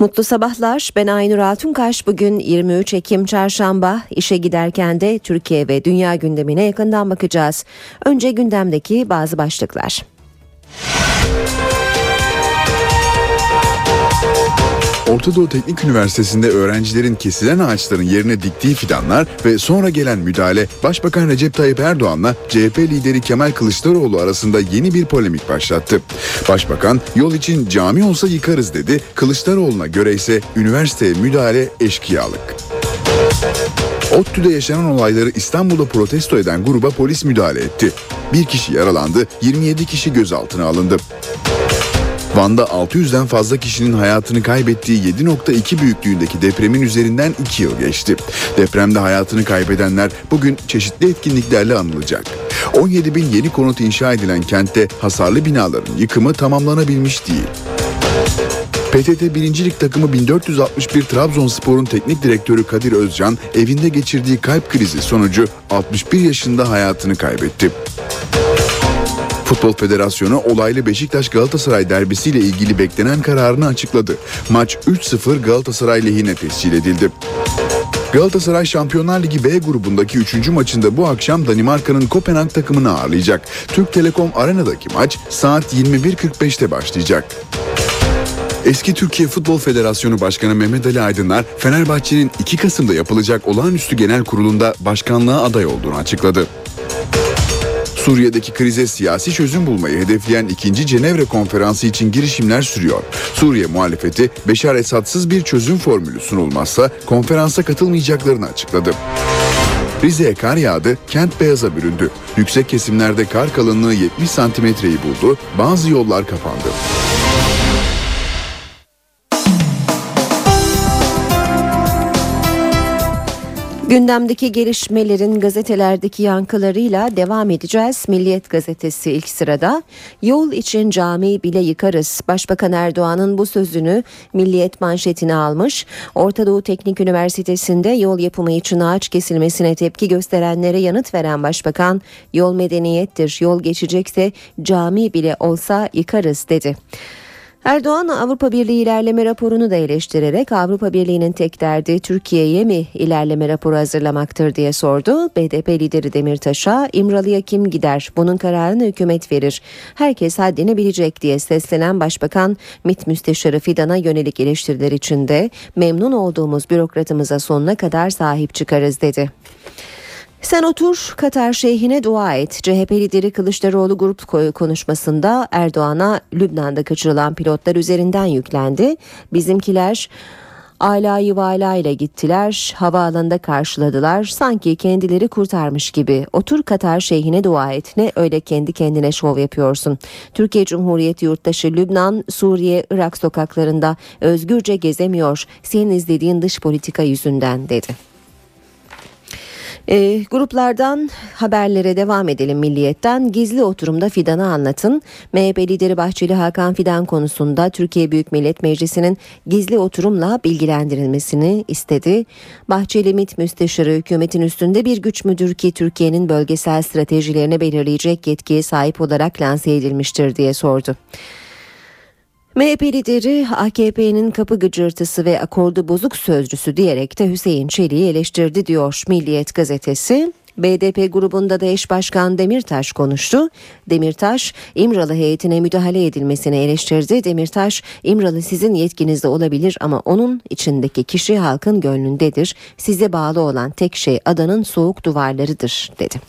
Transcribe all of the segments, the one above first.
Mutlu sabahlar. Ben Aynur Altunkaş. Bugün 23 Ekim Çarşamba. İşe giderken de Türkiye ve dünya gündemine yakından bakacağız. Önce gündemdeki bazı başlıklar. Orta Doğu Teknik Üniversitesi'nde öğrencilerin kesilen ağaçların yerine diktiği fidanlar ve sonra gelen müdahale Başbakan Recep Tayyip Erdoğan'la CHP lideri Kemal Kılıçdaroğlu arasında yeni bir polemik başlattı. Başbakan yol için cami olsa yıkarız dedi. Kılıçdaroğlu'na göre ise üniversiteye müdahale eşkıyalık. ODTÜ'de yaşanan olayları İstanbul'da protesto eden gruba polis müdahale etti. Bir kişi yaralandı, 27 kişi gözaltına alındı. Van'da 600'den fazla kişinin hayatını kaybettiği 7.2 büyüklüğündeki depremin üzerinden 2 yıl geçti. Depremde hayatını kaybedenler bugün çeşitli etkinliklerle anılacak. 17 bin yeni konut inşa edilen kentte hasarlı binaların yıkımı tamamlanabilmiş değil. PTT 1. Lig takımı 1461 Trabzonspor'un teknik direktörü Kadir Özcan evinde geçirdiği kalp krizi sonucu 61 yaşında hayatını kaybetti. Futbol Federasyonu olaylı Beşiktaş Galatasaray derbisiyle ilgili beklenen kararını açıkladı. Maç 3-0 Galatasaray lehine tescil edildi. Galatasaray Şampiyonlar Ligi B grubundaki 3. maçında bu akşam Danimarka'nın Kopenhag takımını ağırlayacak. Türk Telekom Arena'daki maç saat 21.45'te başlayacak. Eski Türkiye Futbol Federasyonu Başkanı Mehmet Ali Aydınlar, Fenerbahçe'nin 2 Kasım'da yapılacak olağanüstü genel kurulunda başkanlığa aday olduğunu açıkladı. Suriye'deki krize siyasi çözüm bulmayı hedefleyen 2. Cenevre Konferansı için girişimler sürüyor. Suriye muhalefeti Beşar Esad'sız bir çözüm formülü sunulmazsa konferansa katılmayacaklarını açıkladı. Rize'ye kar yağdı, kent beyaza büründü. Yüksek kesimlerde kar kalınlığı 70 santimetreyi buldu, bazı yollar kapandı. Gündemdeki gelişmelerin gazetelerdeki yankılarıyla devam edeceğiz. Milliyet gazetesi ilk sırada. Yol için cami bile yıkarız. Başbakan Erdoğan'ın bu sözünü Milliyet manşetine almış. Orta Doğu Teknik Üniversitesi'nde yol yapımı için ağaç kesilmesine tepki gösterenlere yanıt veren başbakan, yol medeniyettir, yol geçecekse cami bile olsa yıkarız dedi. Erdoğan Avrupa Birliği ilerleme raporunu da eleştirerek Avrupa Birliği'nin tek derdi Türkiye'ye mi ilerleme raporu hazırlamaktır diye sordu. BDP lideri Demirtaş'a İmralı'ya kim gider bunun kararını hükümet verir. Herkes haddini bilecek diye seslenen Başbakan MİT Müsteşarı Fidan'a yönelik eleştiriler içinde memnun olduğumuz bürokratımıza sonuna kadar sahip çıkarız dedi. Sen otur Katar şeyhine dua et. CHP lideri Kılıçdaroğlu grup konuşmasında Erdoğan'a Lübnan'da kaçırılan pilotlar üzerinden yüklendi. Bizimkiler Alayı vala ile gittiler, havaalanında karşıladılar, sanki kendileri kurtarmış gibi. Otur Katar şeyhine dua et, ne öyle kendi kendine şov yapıyorsun. Türkiye Cumhuriyeti yurttaşı Lübnan, Suriye, Irak sokaklarında özgürce gezemiyor, senin izlediğin dış politika yüzünden dedi. E, gruplardan haberlere devam edelim Milliyet'ten. Gizli oturumda Fidan'ı anlatın. MHP lideri Bahçeli Hakan Fidan konusunda Türkiye Büyük Millet Meclisi'nin gizli oturumla bilgilendirilmesini istedi. Bahçeli MİT Müsteşarı hükümetin üstünde bir güç müdür ki Türkiye'nin bölgesel stratejilerini belirleyecek yetkiye sahip olarak lanse edilmiştir diye sordu. MHP lideri AKP'nin kapı gıcırtısı ve akordu bozuk sözcüsü diyerek de Hüseyin Çelik'i eleştirdi diyor Milliyet gazetesi. BDP grubunda da eş başkan Demirtaş konuştu. Demirtaş, İmralı heyetine müdahale edilmesini eleştirdi. Demirtaş, İmralı sizin yetkinizde olabilir ama onun içindeki kişi halkın gönlündedir. Size bağlı olan tek şey adanın soğuk duvarlarıdır dedi.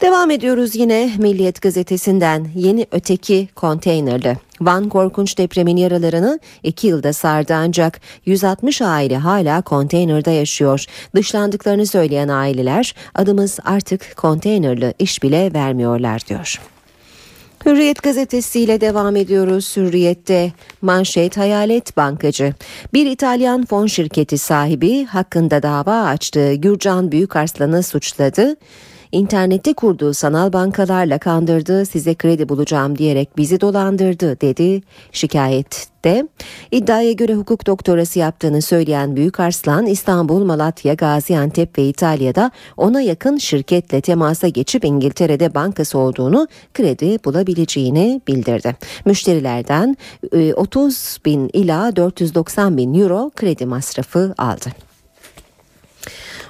Devam ediyoruz yine Milliyet gazetesinden yeni öteki konteynerli. Van korkunç depremin yaralarını iki yılda sardı ancak 160 aile hala konteynerde yaşıyor. Dışlandıklarını söyleyen aileler adımız artık konteynerli iş bile vermiyorlar diyor. Hürriyet gazetesiyle devam ediyoruz. Hürriyet'te manşet hayalet bankacı. Bir İtalyan fon şirketi sahibi hakkında dava açtığı Gürcan Büyükarslan'ı suçladı. İnternette kurduğu sanal bankalarla kandırdı, size kredi bulacağım diyerek bizi dolandırdı dedi şikayet de iddiaya göre hukuk doktorası yaptığını söyleyen Büyük Arslan İstanbul, Malatya, Gaziantep ve İtalya'da ona yakın şirketle temasa geçip İngiltere'de bankası olduğunu kredi bulabileceğini bildirdi. Müşterilerden 30 e, bin ila 490 bin euro kredi masrafı aldı.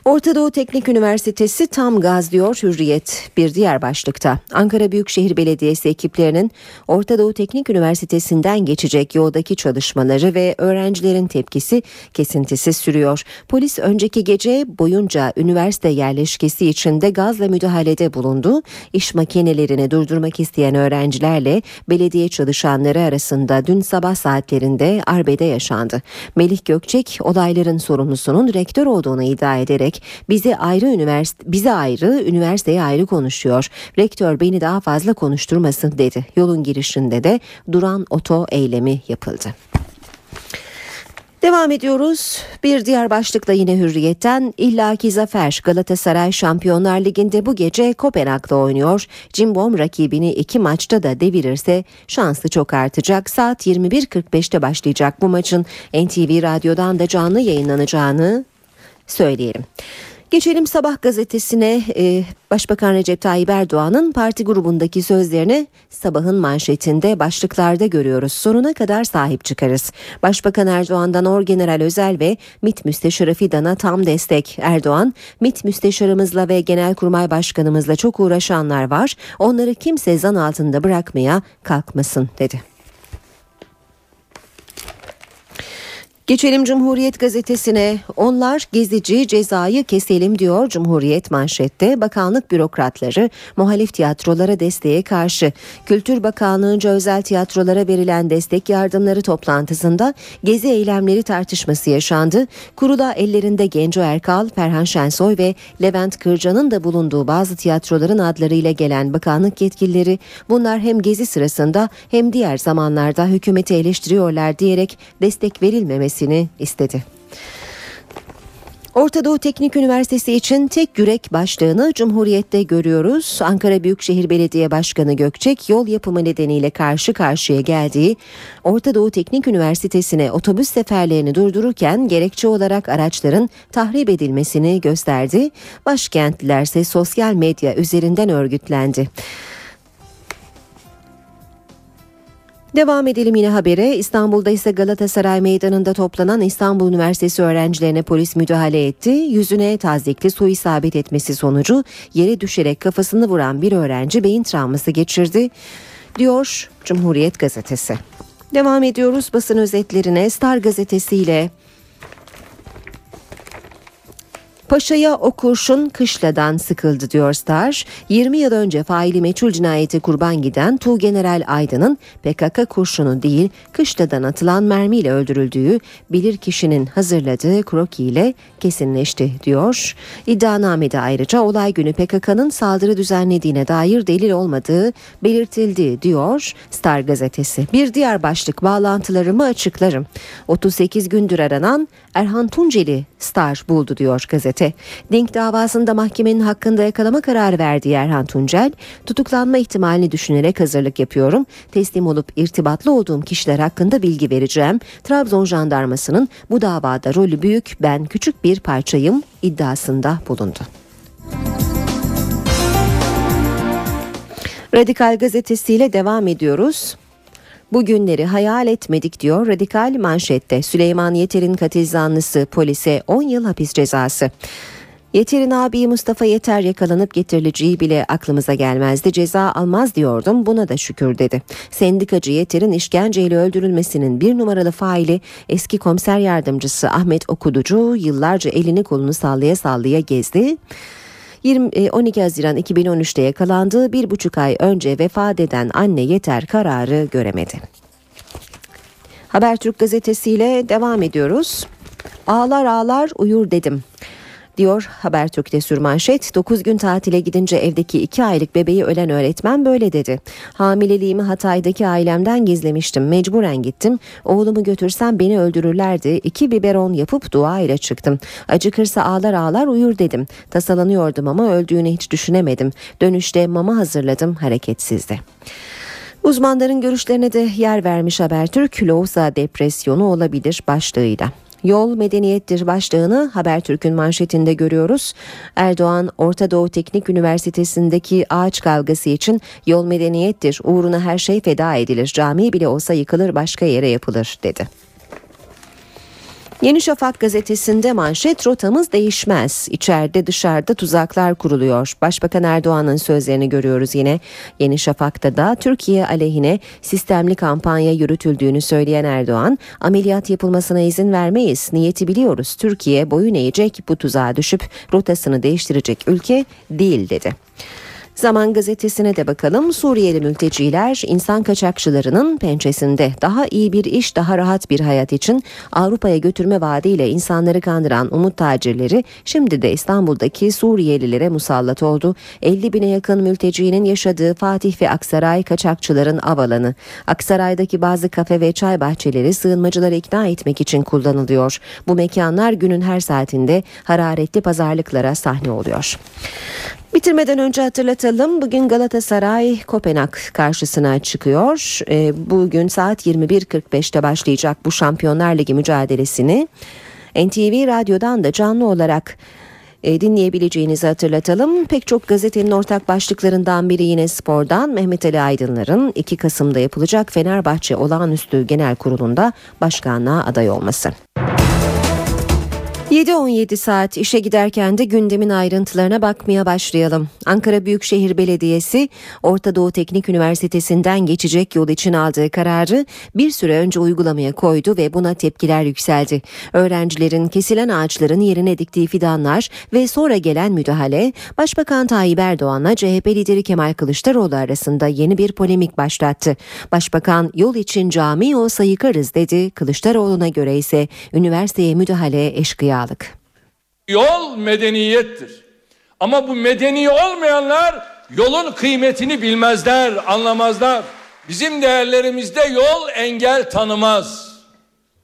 Orta Doğu Teknik Üniversitesi tam gaz diyor Hürriyet bir diğer başlıkta. Ankara Büyükşehir Belediyesi ekiplerinin Orta Doğu Teknik Üniversitesi'nden geçecek yoldaki çalışmaları ve öğrencilerin tepkisi kesintisi sürüyor. Polis önceki gece boyunca üniversite yerleşkesi içinde gazla müdahalede bulundu. İş makinelerini durdurmak isteyen öğrencilerle belediye çalışanları arasında dün sabah saatlerinde arbede yaşandı. Melih Gökçek olayların sorumlusunun rektör olduğunu iddia ederek bize ayrı üniversite bize ayrı üniversiteye ayrı konuşuyor. Rektör beni daha fazla konuşturmasın dedi. Yolun girişinde de duran oto eylemi yapıldı. Devam ediyoruz. Bir diğer başlıkla yine hürriyetten illaki zafer Galatasaray Şampiyonlar Ligi'nde bu gece Kopenhag'da oynuyor. Cimbom rakibini iki maçta da devirirse şansı çok artacak. Saat 21.45'te başlayacak bu maçın NTV Radyo'dan da canlı yayınlanacağını söyleyelim. Geçelim Sabah gazetesine e, Başbakan Recep Tayyip Erdoğan'ın parti grubundaki sözlerini sabahın manşetinde başlıklarda görüyoruz. Sonuna kadar sahip çıkarız. Başbakan Erdoğan'dan Orgeneral Özel ve MİT Müsteşarı Fidan'a tam destek. Erdoğan, MİT Müsteşarımızla ve Genelkurmay Başkanımızla çok uğraşanlar var. Onları kimse zan altında bırakmaya kalkmasın dedi. Geçelim Cumhuriyet gazetesine. Onlar gezici cezayı keselim diyor Cumhuriyet manşette. Bakanlık bürokratları muhalif tiyatrolara desteğe karşı. Kültür Bakanlığı'nca özel tiyatrolara verilen destek yardımları toplantısında gezi eylemleri tartışması yaşandı. Kuruda ellerinde Genco Erkal, Ferhan Şensoy ve Levent Kırcan'ın da bulunduğu bazı tiyatroların adlarıyla gelen bakanlık yetkilileri bunlar hem gezi sırasında hem diğer zamanlarda hükümeti eleştiriyorlar diyerek destek verilmemesi edilmesini istedi. Orta Doğu Teknik Üniversitesi için tek yürek başlığını Cumhuriyet'te görüyoruz. Ankara Büyükşehir Belediye Başkanı Gökçek yol yapımı nedeniyle karşı karşıya geldiği Orta Doğu Teknik Üniversitesi'ne otobüs seferlerini durdururken gerekçe olarak araçların tahrip edilmesini gösterdi. Başkentlilerse sosyal medya üzerinden örgütlendi. Devam edelim yine habere. İstanbul'da ise Galatasaray Meydanı'nda toplanan İstanbul Üniversitesi öğrencilerine polis müdahale etti. Yüzüne tazikli su isabet etmesi sonucu yere düşerek kafasını vuran bir öğrenci beyin travması geçirdi. Diyor Cumhuriyet Gazetesi. Devam ediyoruz basın özetlerine Star Gazetesi Paşa'ya o kurşun kışladan sıkıldı diyor Star. 20 yıl önce faili meçhul cinayeti kurban giden Tu General Aydın'ın PKK kurşunu değil kışladan atılan mermiyle öldürüldüğü bilir kişinin hazırladığı kroki ile kesinleşti diyor. İddianamede ayrıca olay günü PKK'nın saldırı düzenlediğine dair delil olmadığı belirtildi diyor Star gazetesi. Bir diğer başlık bağlantılarımı açıklarım. 38 gündür aranan Erhan Tunceli Star buldu diyor gazete. Dink davasında mahkemenin hakkında yakalama kararı verdiği Erhan Tuncel, tutuklanma ihtimalini düşünerek hazırlık yapıyorum. Teslim olup irtibatlı olduğum kişiler hakkında bilgi vereceğim. Trabzon jandarmasının bu davada rolü büyük, ben küçük bir parçayım iddiasında bulundu. Radikal gazetesiyle devam ediyoruz. Bugünleri hayal etmedik diyor radikal manşette. Süleyman Yeter'in katil zanlısı polise 10 yıl hapis cezası. Yeter'in abi Mustafa Yeter yakalanıp getirileceği bile aklımıza gelmezdi. Ceza almaz diyordum buna da şükür dedi. Sendikacı Yeter'in işkenceyle öldürülmesinin bir numaralı faili eski komiser yardımcısı Ahmet Okuducu yıllarca elini kolunu sallaya sallaya gezdi. 20, 12 e, Haziran 2013'te yakalandığı bir buçuk ay önce vefat eden anne yeter kararı göremedi. Habertürk gazetesiyle devam ediyoruz. Ağlar ağlar uyur dedim. Diyor Habertürk'te sürmanşet 9 gün tatile gidince evdeki 2 aylık bebeği ölen öğretmen böyle dedi. Hamileliğimi Hatay'daki ailemden gizlemiştim. Mecburen gittim. Oğlumu götürsem beni öldürürlerdi. İki biberon yapıp dua ile çıktım. Acıkırsa ağlar ağlar uyur dedim. Tasalanıyordum ama öldüğünü hiç düşünemedim. Dönüşte mama hazırladım hareketsizdi. Uzmanların görüşlerine de yer vermiş Habertürk, Loğusa depresyonu olabilir başlığıyla. Yol medeniyettir başlığını Habertürk'ün manşetinde görüyoruz. Erdoğan Orta Doğu Teknik Üniversitesi'ndeki ağaç kavgası için yol medeniyettir uğruna her şey feda edilir cami bile olsa yıkılır başka yere yapılır dedi. Yeni Şafak gazetesinde manşet rotamız değişmez. İçeride dışarıda tuzaklar kuruluyor. Başbakan Erdoğan'ın sözlerini görüyoruz yine. Yeni Şafak'ta da Türkiye aleyhine sistemli kampanya yürütüldüğünü söyleyen Erdoğan, ameliyat yapılmasına izin vermeyiz. Niyeti biliyoruz. Türkiye boyun eğecek bu tuzağa düşüp rotasını değiştirecek ülke değil dedi. Zaman gazetesine de bakalım. Suriyeli mülteciler insan kaçakçılarının pençesinde daha iyi bir iş, daha rahat bir hayat için Avrupa'ya götürme vaadiyle insanları kandıran umut tacirleri şimdi de İstanbul'daki Suriyelilere musallat oldu. 50 bine yakın mültecinin yaşadığı Fatih ve Aksaray kaçakçıların av alanı. Aksaray'daki bazı kafe ve çay bahçeleri sığınmacıları ikna etmek için kullanılıyor. Bu mekanlar günün her saatinde hararetli pazarlıklara sahne oluyor. Bitirmeden önce hatırlatalım. Bugün Galatasaray Kopenhag karşısına çıkıyor. Ee, bugün saat 21.45'te başlayacak bu Şampiyonlar Ligi mücadelesini NTV Radyo'dan da canlı olarak e, dinleyebileceğinizi hatırlatalım. Pek çok gazetenin ortak başlıklarından biri yine spordan Mehmet Ali Aydınlar'ın 2 Kasım'da yapılacak Fenerbahçe Olağanüstü Genel Kurulu'nda başkanlığa aday olması. 7-17 saat işe giderken de gündemin ayrıntılarına bakmaya başlayalım. Ankara Büyükşehir Belediyesi Orta Doğu Teknik Üniversitesi'nden geçecek yol için aldığı kararı bir süre önce uygulamaya koydu ve buna tepkiler yükseldi. Öğrencilerin kesilen ağaçların yerine diktiği fidanlar ve sonra gelen müdahale Başbakan Tayyip Erdoğan'la CHP lideri Kemal Kılıçdaroğlu arasında yeni bir polemik başlattı. Başbakan yol için cami olsa yıkarız dedi. Kılıçdaroğlu'na göre ise üniversiteye müdahale eşkıya sağlık. Yol medeniyettir. Ama bu medeni olmayanlar yolun kıymetini bilmezler, anlamazlar. Bizim değerlerimizde yol engel tanımaz.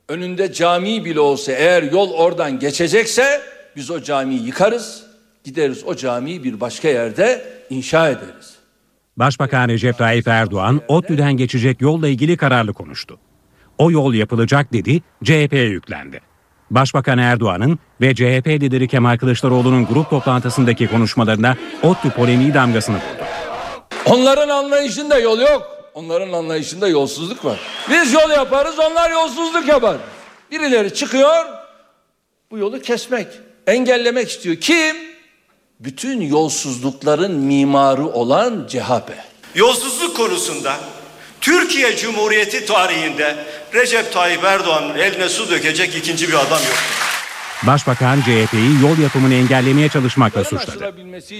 Önünde cami bile olsa eğer yol oradan geçecekse biz o camiyi yıkarız. Gideriz o camiyi bir başka yerde inşa ederiz. Başbakan Recep Tayyip Erdoğan ODTÜ'den geçecek yolla ilgili kararlı konuştu. O yol yapılacak dedi, CHP'ye yüklendi. Başbakan Erdoğan'ın ve CHP lideri Kemal Kılıçdaroğlu'nun grup toplantısındaki konuşmalarına ODTÜ polemiği damgasını vurdu. Onların anlayışında yol yok. Onların anlayışında yolsuzluk var. Biz yol yaparız, onlar yolsuzluk yapar. Birileri çıkıyor, bu yolu kesmek, engellemek istiyor. Kim? Bütün yolsuzlukların mimarı olan CHP. Yolsuzluk konusunda Türkiye Cumhuriyeti tarihinde Recep Tayyip Erdoğan'ın eline su dökecek ikinci bir adam yok. Başbakan CHP'yi yol yapımını engellemeye çalışmakla suçladı.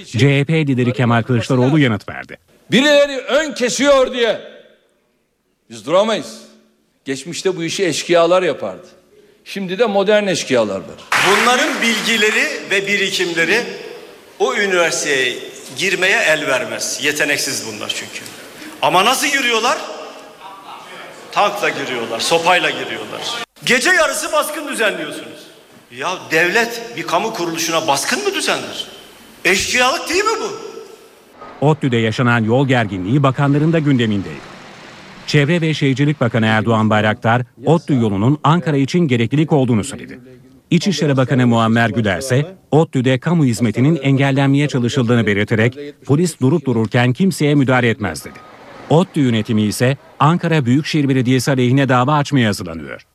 CHP lideri Kemal Kılıçdaroğlu yanıt verdi. Birileri ön kesiyor diye biz duramayız. Geçmişte bu işi eşkıyalar yapardı. Şimdi de modern eşkıyalar var. Bunların bilgileri ve birikimleri o üniversiteye girmeye el vermez. Yeteneksiz bunlar çünkü. Ama nasıl giriyorlar? Tankla giriyorlar, sopayla giriyorlar. Gece yarısı baskın düzenliyorsunuz. Ya devlet bir kamu kuruluşuna baskın mı düzenler? Eşkıyalık değil mi bu? ODTÜ'de yaşanan yol gerginliği bakanların da gündemindeydi. Çevre ve Şehircilik Bakanı Erdoğan Bayraktar, ODTÜ yolunun Ankara için gereklilik olduğunu söyledi. İçişleri Bakanı Muammer Güler ise ODTÜ'de kamu hizmetinin engellenmeye çalışıldığını belirterek polis durup dururken kimseye müdahale etmez dedi. ODTÜ yönetimi ise Ankara Büyükşehir Belediyesi aleyhine dava açmaya hazırlanıyor.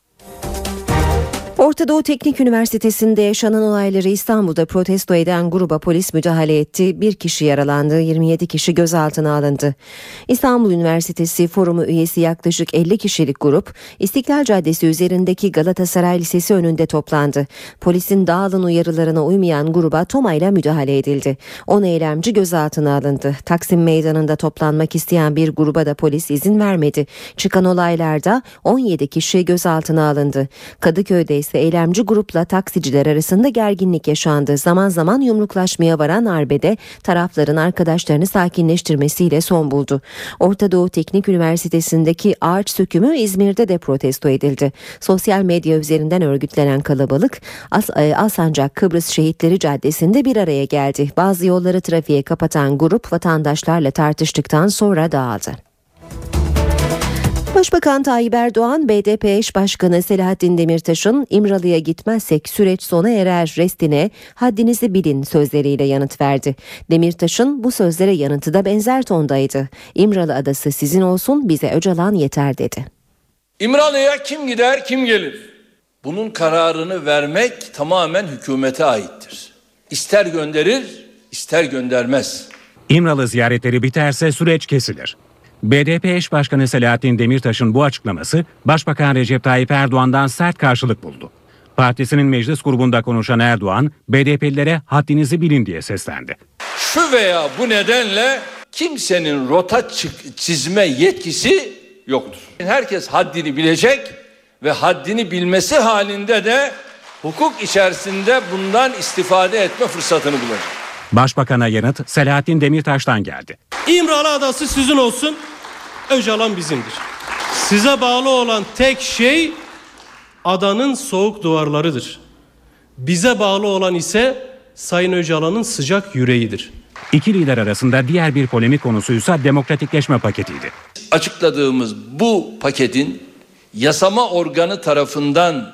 Orta Doğu Teknik Üniversitesi'nde yaşanan olayları İstanbul'da protesto eden gruba polis müdahale etti. Bir kişi yaralandı, 27 kişi gözaltına alındı. İstanbul Üniversitesi Forumu üyesi yaklaşık 50 kişilik grup İstiklal Caddesi üzerindeki Galatasaray Lisesi önünde toplandı. Polisin dağılın uyarılarına uymayan gruba tomayla müdahale edildi. 10 eylemci gözaltına alındı. Taksim Meydanı'nda toplanmak isteyen bir gruba da polis izin vermedi. Çıkan olaylarda 17 kişi gözaltına alındı. Kadıköy'de ise eylemci grupla taksiciler arasında gerginlik yaşandı. Zaman zaman yumruklaşmaya varan arbede tarafların arkadaşlarını sakinleştirmesiyle son buldu. Orta Doğu Teknik Üniversitesi'ndeki ağaç sökümü İzmir'de de protesto edildi. Sosyal medya üzerinden örgütlenen kalabalık As e, Alsancak Kıbrıs Şehitleri Caddesi'nde bir araya geldi. Bazı yolları trafiğe kapatan grup vatandaşlarla tartıştıktan sonra dağıldı. Başbakan Tayyip Erdoğan, BDP eş başkanı Selahattin Demirtaş'ın İmralı'ya gitmezsek süreç sona erer restine haddinizi bilin sözleriyle yanıt verdi. Demirtaş'ın bu sözlere yanıtı da benzer tondaydı. İmralı adası sizin olsun bize Öcalan yeter dedi. İmralı'ya kim gider kim gelir? Bunun kararını vermek tamamen hükümete aittir. İster gönderir ister göndermez. İmralı ziyaretleri biterse süreç kesilir. BDP eş başkanı Selahattin Demirtaş'ın bu açıklaması Başbakan Recep Tayyip Erdoğan'dan sert karşılık buldu. Partisinin meclis grubunda konuşan Erdoğan, BDP'lilere haddinizi bilin diye seslendi. Şu veya bu nedenle kimsenin rota çizme yetkisi yoktur. Herkes haddini bilecek ve haddini bilmesi halinde de hukuk içerisinde bundan istifade etme fırsatını bulacak. Başbakan'a yanıt Selahattin Demirtaş'tan geldi. İmralı Adası sizin olsun, Öcalan bizimdir. Size bağlı olan tek şey adanın soğuk duvarlarıdır. Bize bağlı olan ise Sayın Öcalan'ın sıcak yüreğidir. İki lider arasında diğer bir polemik konusuysa demokratikleşme paketiydi. Açıkladığımız bu paketin yasama organı tarafından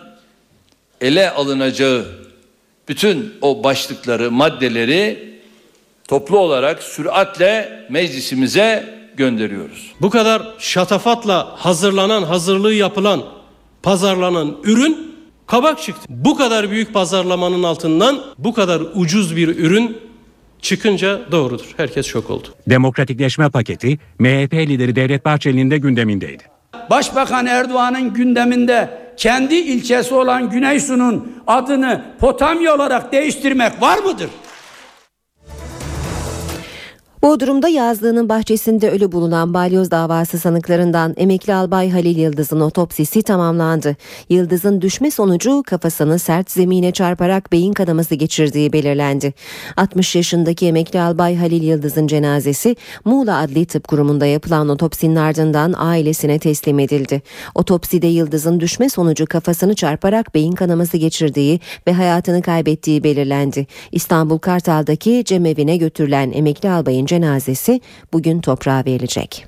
ele alınacağı bütün o başlıkları, maddeleri toplu olarak süratle meclisimize gönderiyoruz. Bu kadar şatafatla hazırlanan, hazırlığı yapılan, pazarlanan ürün kabak çıktı. Bu kadar büyük pazarlamanın altından bu kadar ucuz bir ürün çıkınca doğrudur. Herkes şok oldu. Demokratikleşme paketi MHP lideri Devlet Bahçeli'nin de gündemindeydi. Başbakan Erdoğan'ın gündeminde kendi ilçesi olan Güneysu'nun adını Potamya olarak değiştirmek var mıdır? Bodrum'da yazlığının bahçesinde ölü bulunan balyoz davası sanıklarından emekli albay Halil Yıldız'ın otopsisi tamamlandı. Yıldız'ın düşme sonucu kafasını sert zemine çarparak beyin kanaması geçirdiği belirlendi. 60 yaşındaki emekli albay Halil Yıldız'ın cenazesi Muğla Adli Tıp Kurumu'nda yapılan otopsinin ardından ailesine teslim edildi. Otopside Yıldız'ın düşme sonucu kafasını çarparak beyin kanaması geçirdiği ve hayatını kaybettiği belirlendi. İstanbul Kartal'daki cemevine götürülen emekli albayın cenazesi bugün toprağa verilecek.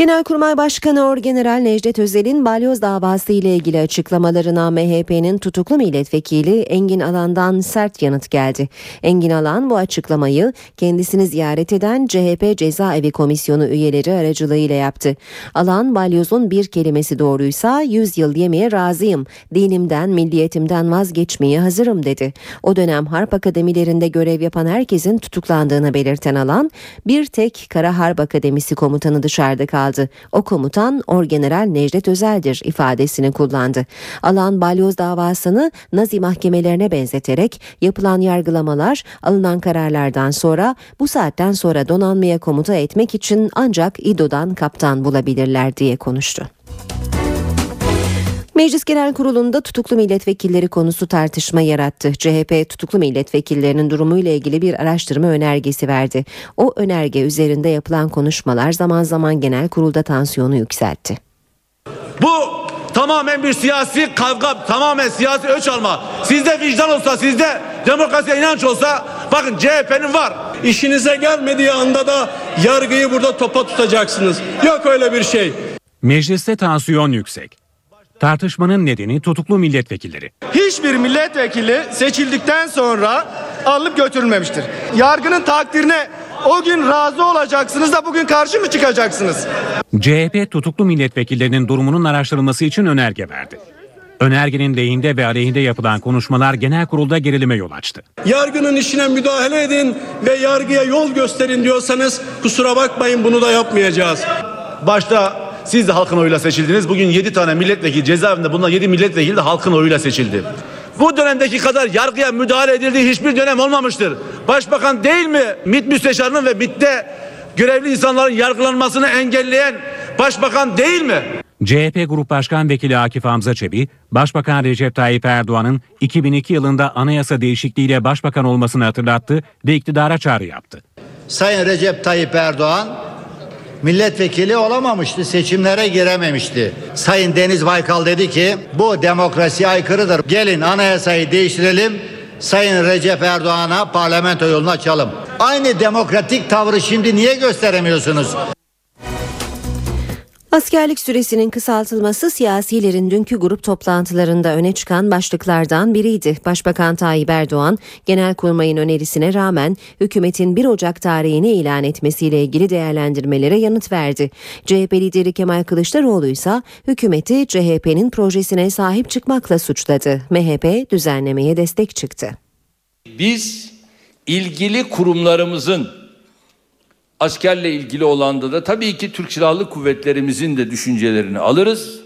Genelkurmay Başkanı Orgeneral Necdet Özel'in balyoz davası ile ilgili açıklamalarına MHP'nin tutuklu milletvekili Engin Alan'dan sert yanıt geldi. Engin Alan bu açıklamayı kendisini ziyaret eden CHP Cezaevi Komisyonu üyeleri aracılığıyla yaptı. Alan balyozun bir kelimesi doğruysa 100 yıl yemeye razıyım, dinimden, milliyetimden vazgeçmeye hazırım dedi. O dönem Harp Akademilerinde görev yapan herkesin tutuklandığını belirten Alan, bir tek Kara Harp Akademisi komutanı dışarıda kaldı. O komutan Orgeneral Necdet Özel'dir ifadesini kullandı. Alan balyoz davasını Nazi mahkemelerine benzeterek yapılan yargılamalar alınan kararlardan sonra bu saatten sonra donanmaya komuta etmek için ancak İDO'dan kaptan bulabilirler diye konuştu. Meclis Genel Kurulu'nda tutuklu milletvekilleri konusu tartışma yarattı. CHP tutuklu milletvekillerinin durumuyla ilgili bir araştırma önergesi verdi. O önerge üzerinde yapılan konuşmalar zaman zaman genel kurulda tansiyonu yükseltti. Bu tamamen bir siyasi kavga, tamamen siyasi ölç alma. Sizde vicdan olsa, sizde demokrasiye inanç olsa bakın CHP'nin var. İşinize gelmediği anda da yargıyı burada topa tutacaksınız. Yok öyle bir şey. Mecliste tansiyon yüksek. Tartışmanın nedeni tutuklu milletvekilleri. hiçbir milletvekili seçildikten sonra alıp götürülmemiştir. Yargının takdirine o gün razı olacaksınız da bugün karşı mı çıkacaksınız? CHP tutuklu milletvekillerinin durumunun araştırılması için önerge verdi. Önergenin lehinde ve aleyhinde yapılan konuşmalar genel kurulda gerilime yol açtı. Yargının işine müdahale edin ve yargıya yol gösterin diyorsanız kusura bakmayın bunu da yapmayacağız. Başta siz de halkın oyuyla seçildiniz. Bugün 7 tane milletvekili cezaevinde bulunan 7 milletvekili de halkın oyuyla seçildi. Bu dönemdeki kadar yargıya müdahale edildiği hiçbir dönem olmamıştır. Başbakan değil mi MİT müsteşarının ve MİT'te görevli insanların yargılanmasını engelleyen başbakan değil mi? CHP Grup Başkan Vekili Akif Hamza Çebi, Başbakan Recep Tayyip Erdoğan'ın 2002 yılında anayasa değişikliğiyle başbakan olmasını hatırlattı ve iktidara çağrı yaptı. Sayın Recep Tayyip Erdoğan milletvekili olamamıştı, seçimlere girememişti. Sayın Deniz Baykal dedi ki bu demokrasiye aykırıdır. Gelin anayasayı değiştirelim. Sayın Recep Erdoğan'a parlamento yolunu açalım. Aynı demokratik tavrı şimdi niye gösteremiyorsunuz? Askerlik süresinin kısaltılması siyasilerin dünkü grup toplantılarında öne çıkan başlıklardan biriydi. Başbakan Tayyip Erdoğan, Genelkurmay'ın önerisine rağmen hükümetin 1 Ocak tarihini ilan etmesiyle ilgili değerlendirmelere yanıt verdi. CHP lideri Kemal Kılıçdaroğlu ise hükümeti CHP'nin projesine sahip çıkmakla suçladı. MHP düzenlemeye destek çıktı. Biz ilgili kurumlarımızın askerle ilgili olanda da tabii ki Türk Silahlı Kuvvetlerimizin de düşüncelerini alırız.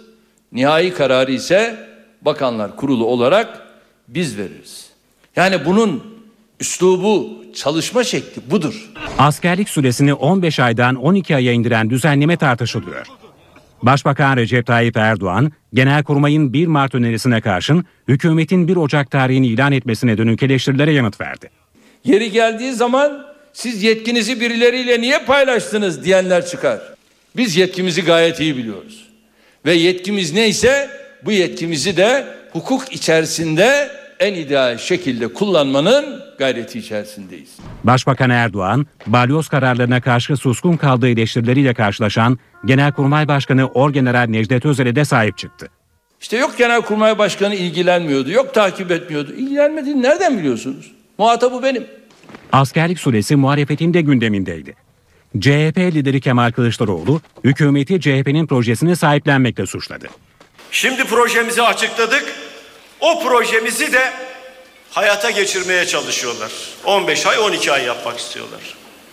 Nihai kararı ise Bakanlar Kurulu olarak biz veririz. Yani bunun üslubu, çalışma şekli budur. Askerlik süresini 15 aydan 12 aya indiren düzenleme tartışılıyor. Başbakan Recep Tayyip Erdoğan, Genelkurmay'ın 1 Mart önerisine karşın hükümetin 1 Ocak tarihini ilan etmesine dönük eleştirilere yanıt verdi. Yeri geldiği zaman siz yetkinizi birileriyle niye paylaştınız diyenler çıkar. Biz yetkimizi gayet iyi biliyoruz. Ve yetkimiz neyse bu yetkimizi de hukuk içerisinde en ideal şekilde kullanmanın gayreti içerisindeyiz. Başbakan Erdoğan, balyoz kararlarına karşı suskun kaldığı eleştirileriyle karşılaşan Genelkurmay Başkanı Orgeneral Necdet Özel'e de sahip çıktı. İşte yok Genelkurmay Başkanı ilgilenmiyordu, yok takip etmiyordu. İlgilenmediğini nereden biliyorsunuz? Muhatabı benim. Askerlik süresi muhalefetin de gündemindeydi. CHP lideri Kemal Kılıçdaroğlu, hükümeti CHP'nin projesini sahiplenmekle suçladı. Şimdi projemizi açıkladık. O projemizi de hayata geçirmeye çalışıyorlar. 15 ay 12 ay yapmak istiyorlar.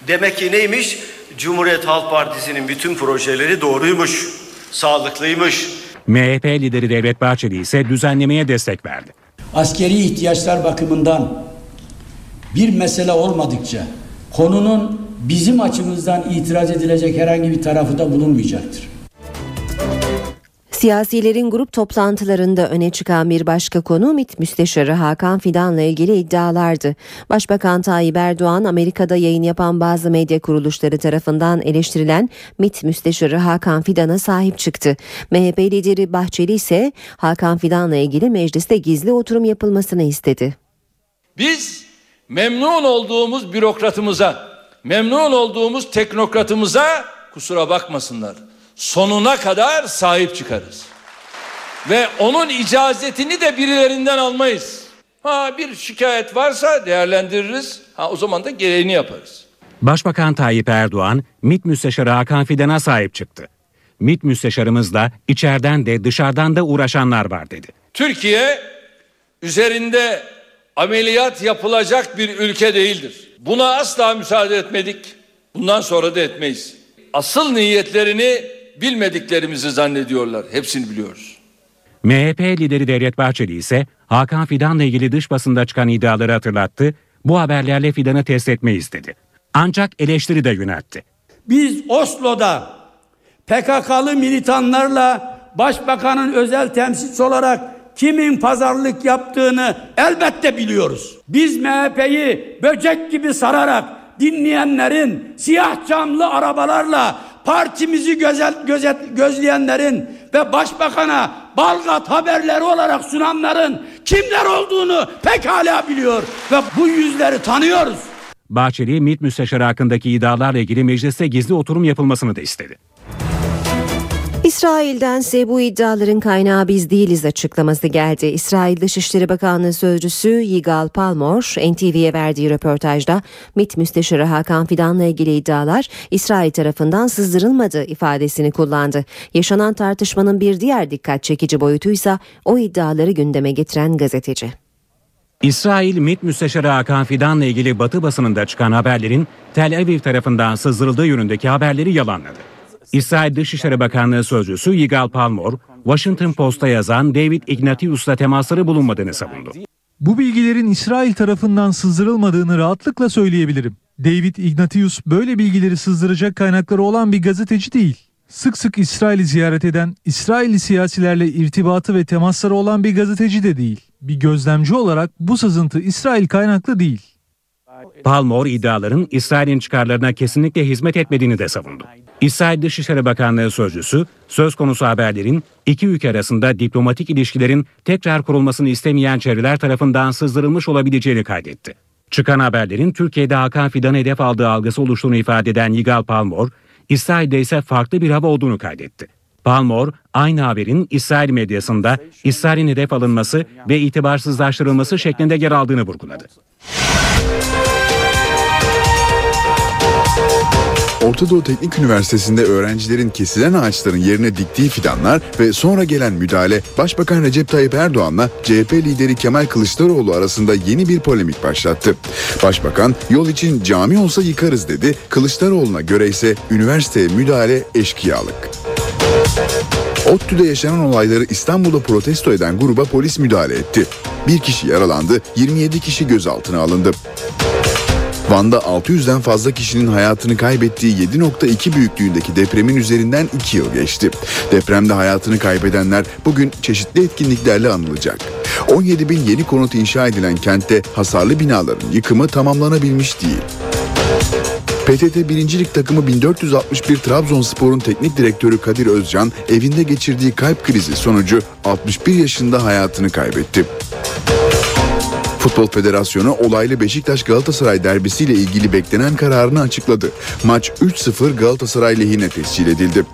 Demek ki neymiş? Cumhuriyet Halk Partisi'nin bütün projeleri doğruymuş, sağlıklıymış. MHP lideri Devlet Bahçeli ise düzenlemeye destek verdi. Askeri ihtiyaçlar bakımından bir mesele olmadıkça konunun bizim açımızdan itiraz edilecek herhangi bir tarafı da bulunmayacaktır. Siyasilerin grup toplantılarında öne çıkan bir başka konu MİT Müsteşarı Hakan Fidan'la ilgili iddialardı. Başbakan Tayyip Erdoğan Amerika'da yayın yapan bazı medya kuruluşları tarafından eleştirilen MİT Müsteşarı Hakan Fidan'a sahip çıktı. MHP lideri Bahçeli ise Hakan Fidan'la ilgili mecliste gizli oturum yapılmasını istedi. Biz memnun olduğumuz bürokratımıza, memnun olduğumuz teknokratımıza kusura bakmasınlar. Sonuna kadar sahip çıkarız. Ve onun icazetini de birilerinden almayız. Ha bir şikayet varsa değerlendiririz. Ha o zaman da gereğini yaparız. Başbakan Tayyip Erdoğan, MİT Müsteşarı Hakan Fidan'a sahip çıktı. MİT Müsteşarımızla içeriden de dışarıdan da uğraşanlar var dedi. Türkiye üzerinde ameliyat yapılacak bir ülke değildir. Buna asla müsaade etmedik. Bundan sonra da etmeyiz. Asıl niyetlerini bilmediklerimizi zannediyorlar. Hepsini biliyoruz. MHP lideri Devlet Bahçeli ise Hakan Fidan'la ilgili dış basında çıkan iddiaları hatırlattı. Bu haberlerle Fidan'ı test etmeyiz dedi. Ancak eleştiri de yöneltti. Biz Oslo'da PKK'lı militanlarla başbakanın özel temsilcisi olarak kimin pazarlık yaptığını elbette biliyoruz. Biz MHP'yi böcek gibi sararak dinleyenlerin siyah camlı arabalarla partimizi gözet, gözet, gözleyenlerin ve başbakana Balgat haberleri olarak sunanların kimler olduğunu pekala biliyor ve bu yüzleri tanıyoruz. Bahçeli, MİT Müsteşarı hakkındaki iddialarla ilgili mecliste gizli oturum yapılmasını da istedi. İsrail'dense bu iddiaların kaynağı biz değiliz açıklaması geldi. İsrail Dışişleri Bakanlığı Sözcüsü Yigal Palmor, NTV'ye verdiği röportajda MİT Müsteşarı Hakan Fidan'la ilgili iddialar İsrail tarafından sızdırılmadı ifadesini kullandı. Yaşanan tartışmanın bir diğer dikkat çekici boyutuysa o iddiaları gündeme getiren gazeteci. İsrail MİT Müsteşarı Hakan Fidan'la ilgili Batı basınında çıkan haberlerin Tel Aviv tarafından sızdırıldığı yönündeki haberleri yalanladı. İsrail Dışişleri Bakanlığı Sözcüsü Yigal Palmor, Washington Post'a yazan David Ignatius'la temasları bulunmadığını savundu. Bu bilgilerin İsrail tarafından sızdırılmadığını rahatlıkla söyleyebilirim. David Ignatius böyle bilgileri sızdıracak kaynakları olan bir gazeteci değil. Sık sık İsrail'i ziyaret eden, İsrailli siyasilerle irtibatı ve temasları olan bir gazeteci de değil. Bir gözlemci olarak bu sızıntı İsrail kaynaklı değil. Palmor iddiaların İsrail'in çıkarlarına kesinlikle hizmet etmediğini de savundu. İsrail Dışişleri Bakanlığı sözcüsü söz konusu haberlerin iki ülke arasında diplomatik ilişkilerin tekrar kurulmasını istemeyen çevreler tarafından sızdırılmış olabileceğini kaydetti. Çıkan haberlerin Türkiye'de Hakan Fidan'ı hedef aldığı algısı oluştuğunu ifade eden Yigal Palmor, İsrail'de ise farklı bir hava olduğunu kaydetti. Palmor, aynı haberin İsrail medyasında İsrail'in hedef alınması ve itibarsızlaştırılması şeklinde yer aldığını vurguladı. Orta Doğu Teknik Üniversitesi'nde öğrencilerin kesilen ağaçların yerine diktiği fidanlar ve sonra gelen müdahale Başbakan Recep Tayyip Erdoğan'la CHP lideri Kemal Kılıçdaroğlu arasında yeni bir polemik başlattı. Başbakan yol için cami olsa yıkarız dedi. Kılıçdaroğlu'na göre ise üniversiteye müdahale eşkıyalık. ODTÜ'de yaşanan olayları İstanbul'da protesto eden gruba polis müdahale etti. Bir kişi yaralandı, 27 kişi gözaltına alındı. Van'da 600'den fazla kişinin hayatını kaybettiği 7.2 büyüklüğündeki depremin üzerinden 2 yıl geçti. Depremde hayatını kaybedenler bugün çeşitli etkinliklerle anılacak. 17 bin yeni konut inşa edilen kentte hasarlı binaların yıkımı tamamlanabilmiş değil. PTT 1. Lig takımı 1461 Trabzonspor'un teknik direktörü Kadir Özcan evinde geçirdiği kalp krizi sonucu 61 yaşında hayatını kaybetti. Futbol Federasyonu olaylı Beşiktaş Galatasaray derbisiyle ilgili beklenen kararını açıkladı. Maç 3-0 Galatasaray lehine tescil edildi.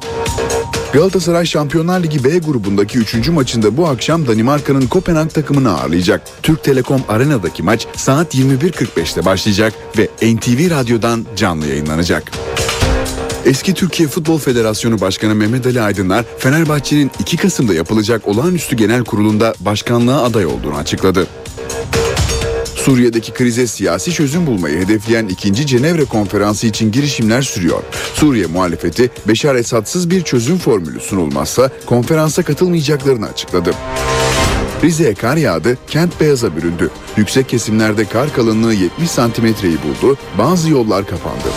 Galatasaray Şampiyonlar Ligi B grubundaki 3. maçında bu akşam Danimarka'nın Kopenhag takımını ağırlayacak. Türk Telekom Arena'daki maç saat 21.45'te başlayacak ve NTV Radyo'dan canlı yayınlanacak. Eski Türkiye Futbol Federasyonu Başkanı Mehmet Ali Aydınlar, Fenerbahçe'nin 2 Kasım'da yapılacak olağanüstü genel kurulunda başkanlığa aday olduğunu açıkladı. Suriye'deki krize siyasi çözüm bulmayı hedefleyen 2. Cenevre Konferansı için girişimler sürüyor. Suriye muhalefeti Beşar Esad'sız bir çözüm formülü sunulmazsa konferansa katılmayacaklarını açıkladı. Rize'ye kar yağdı, kent beyaza büründü. Yüksek kesimlerde kar kalınlığı 70 santimetreyi buldu, bazı yollar kapandı.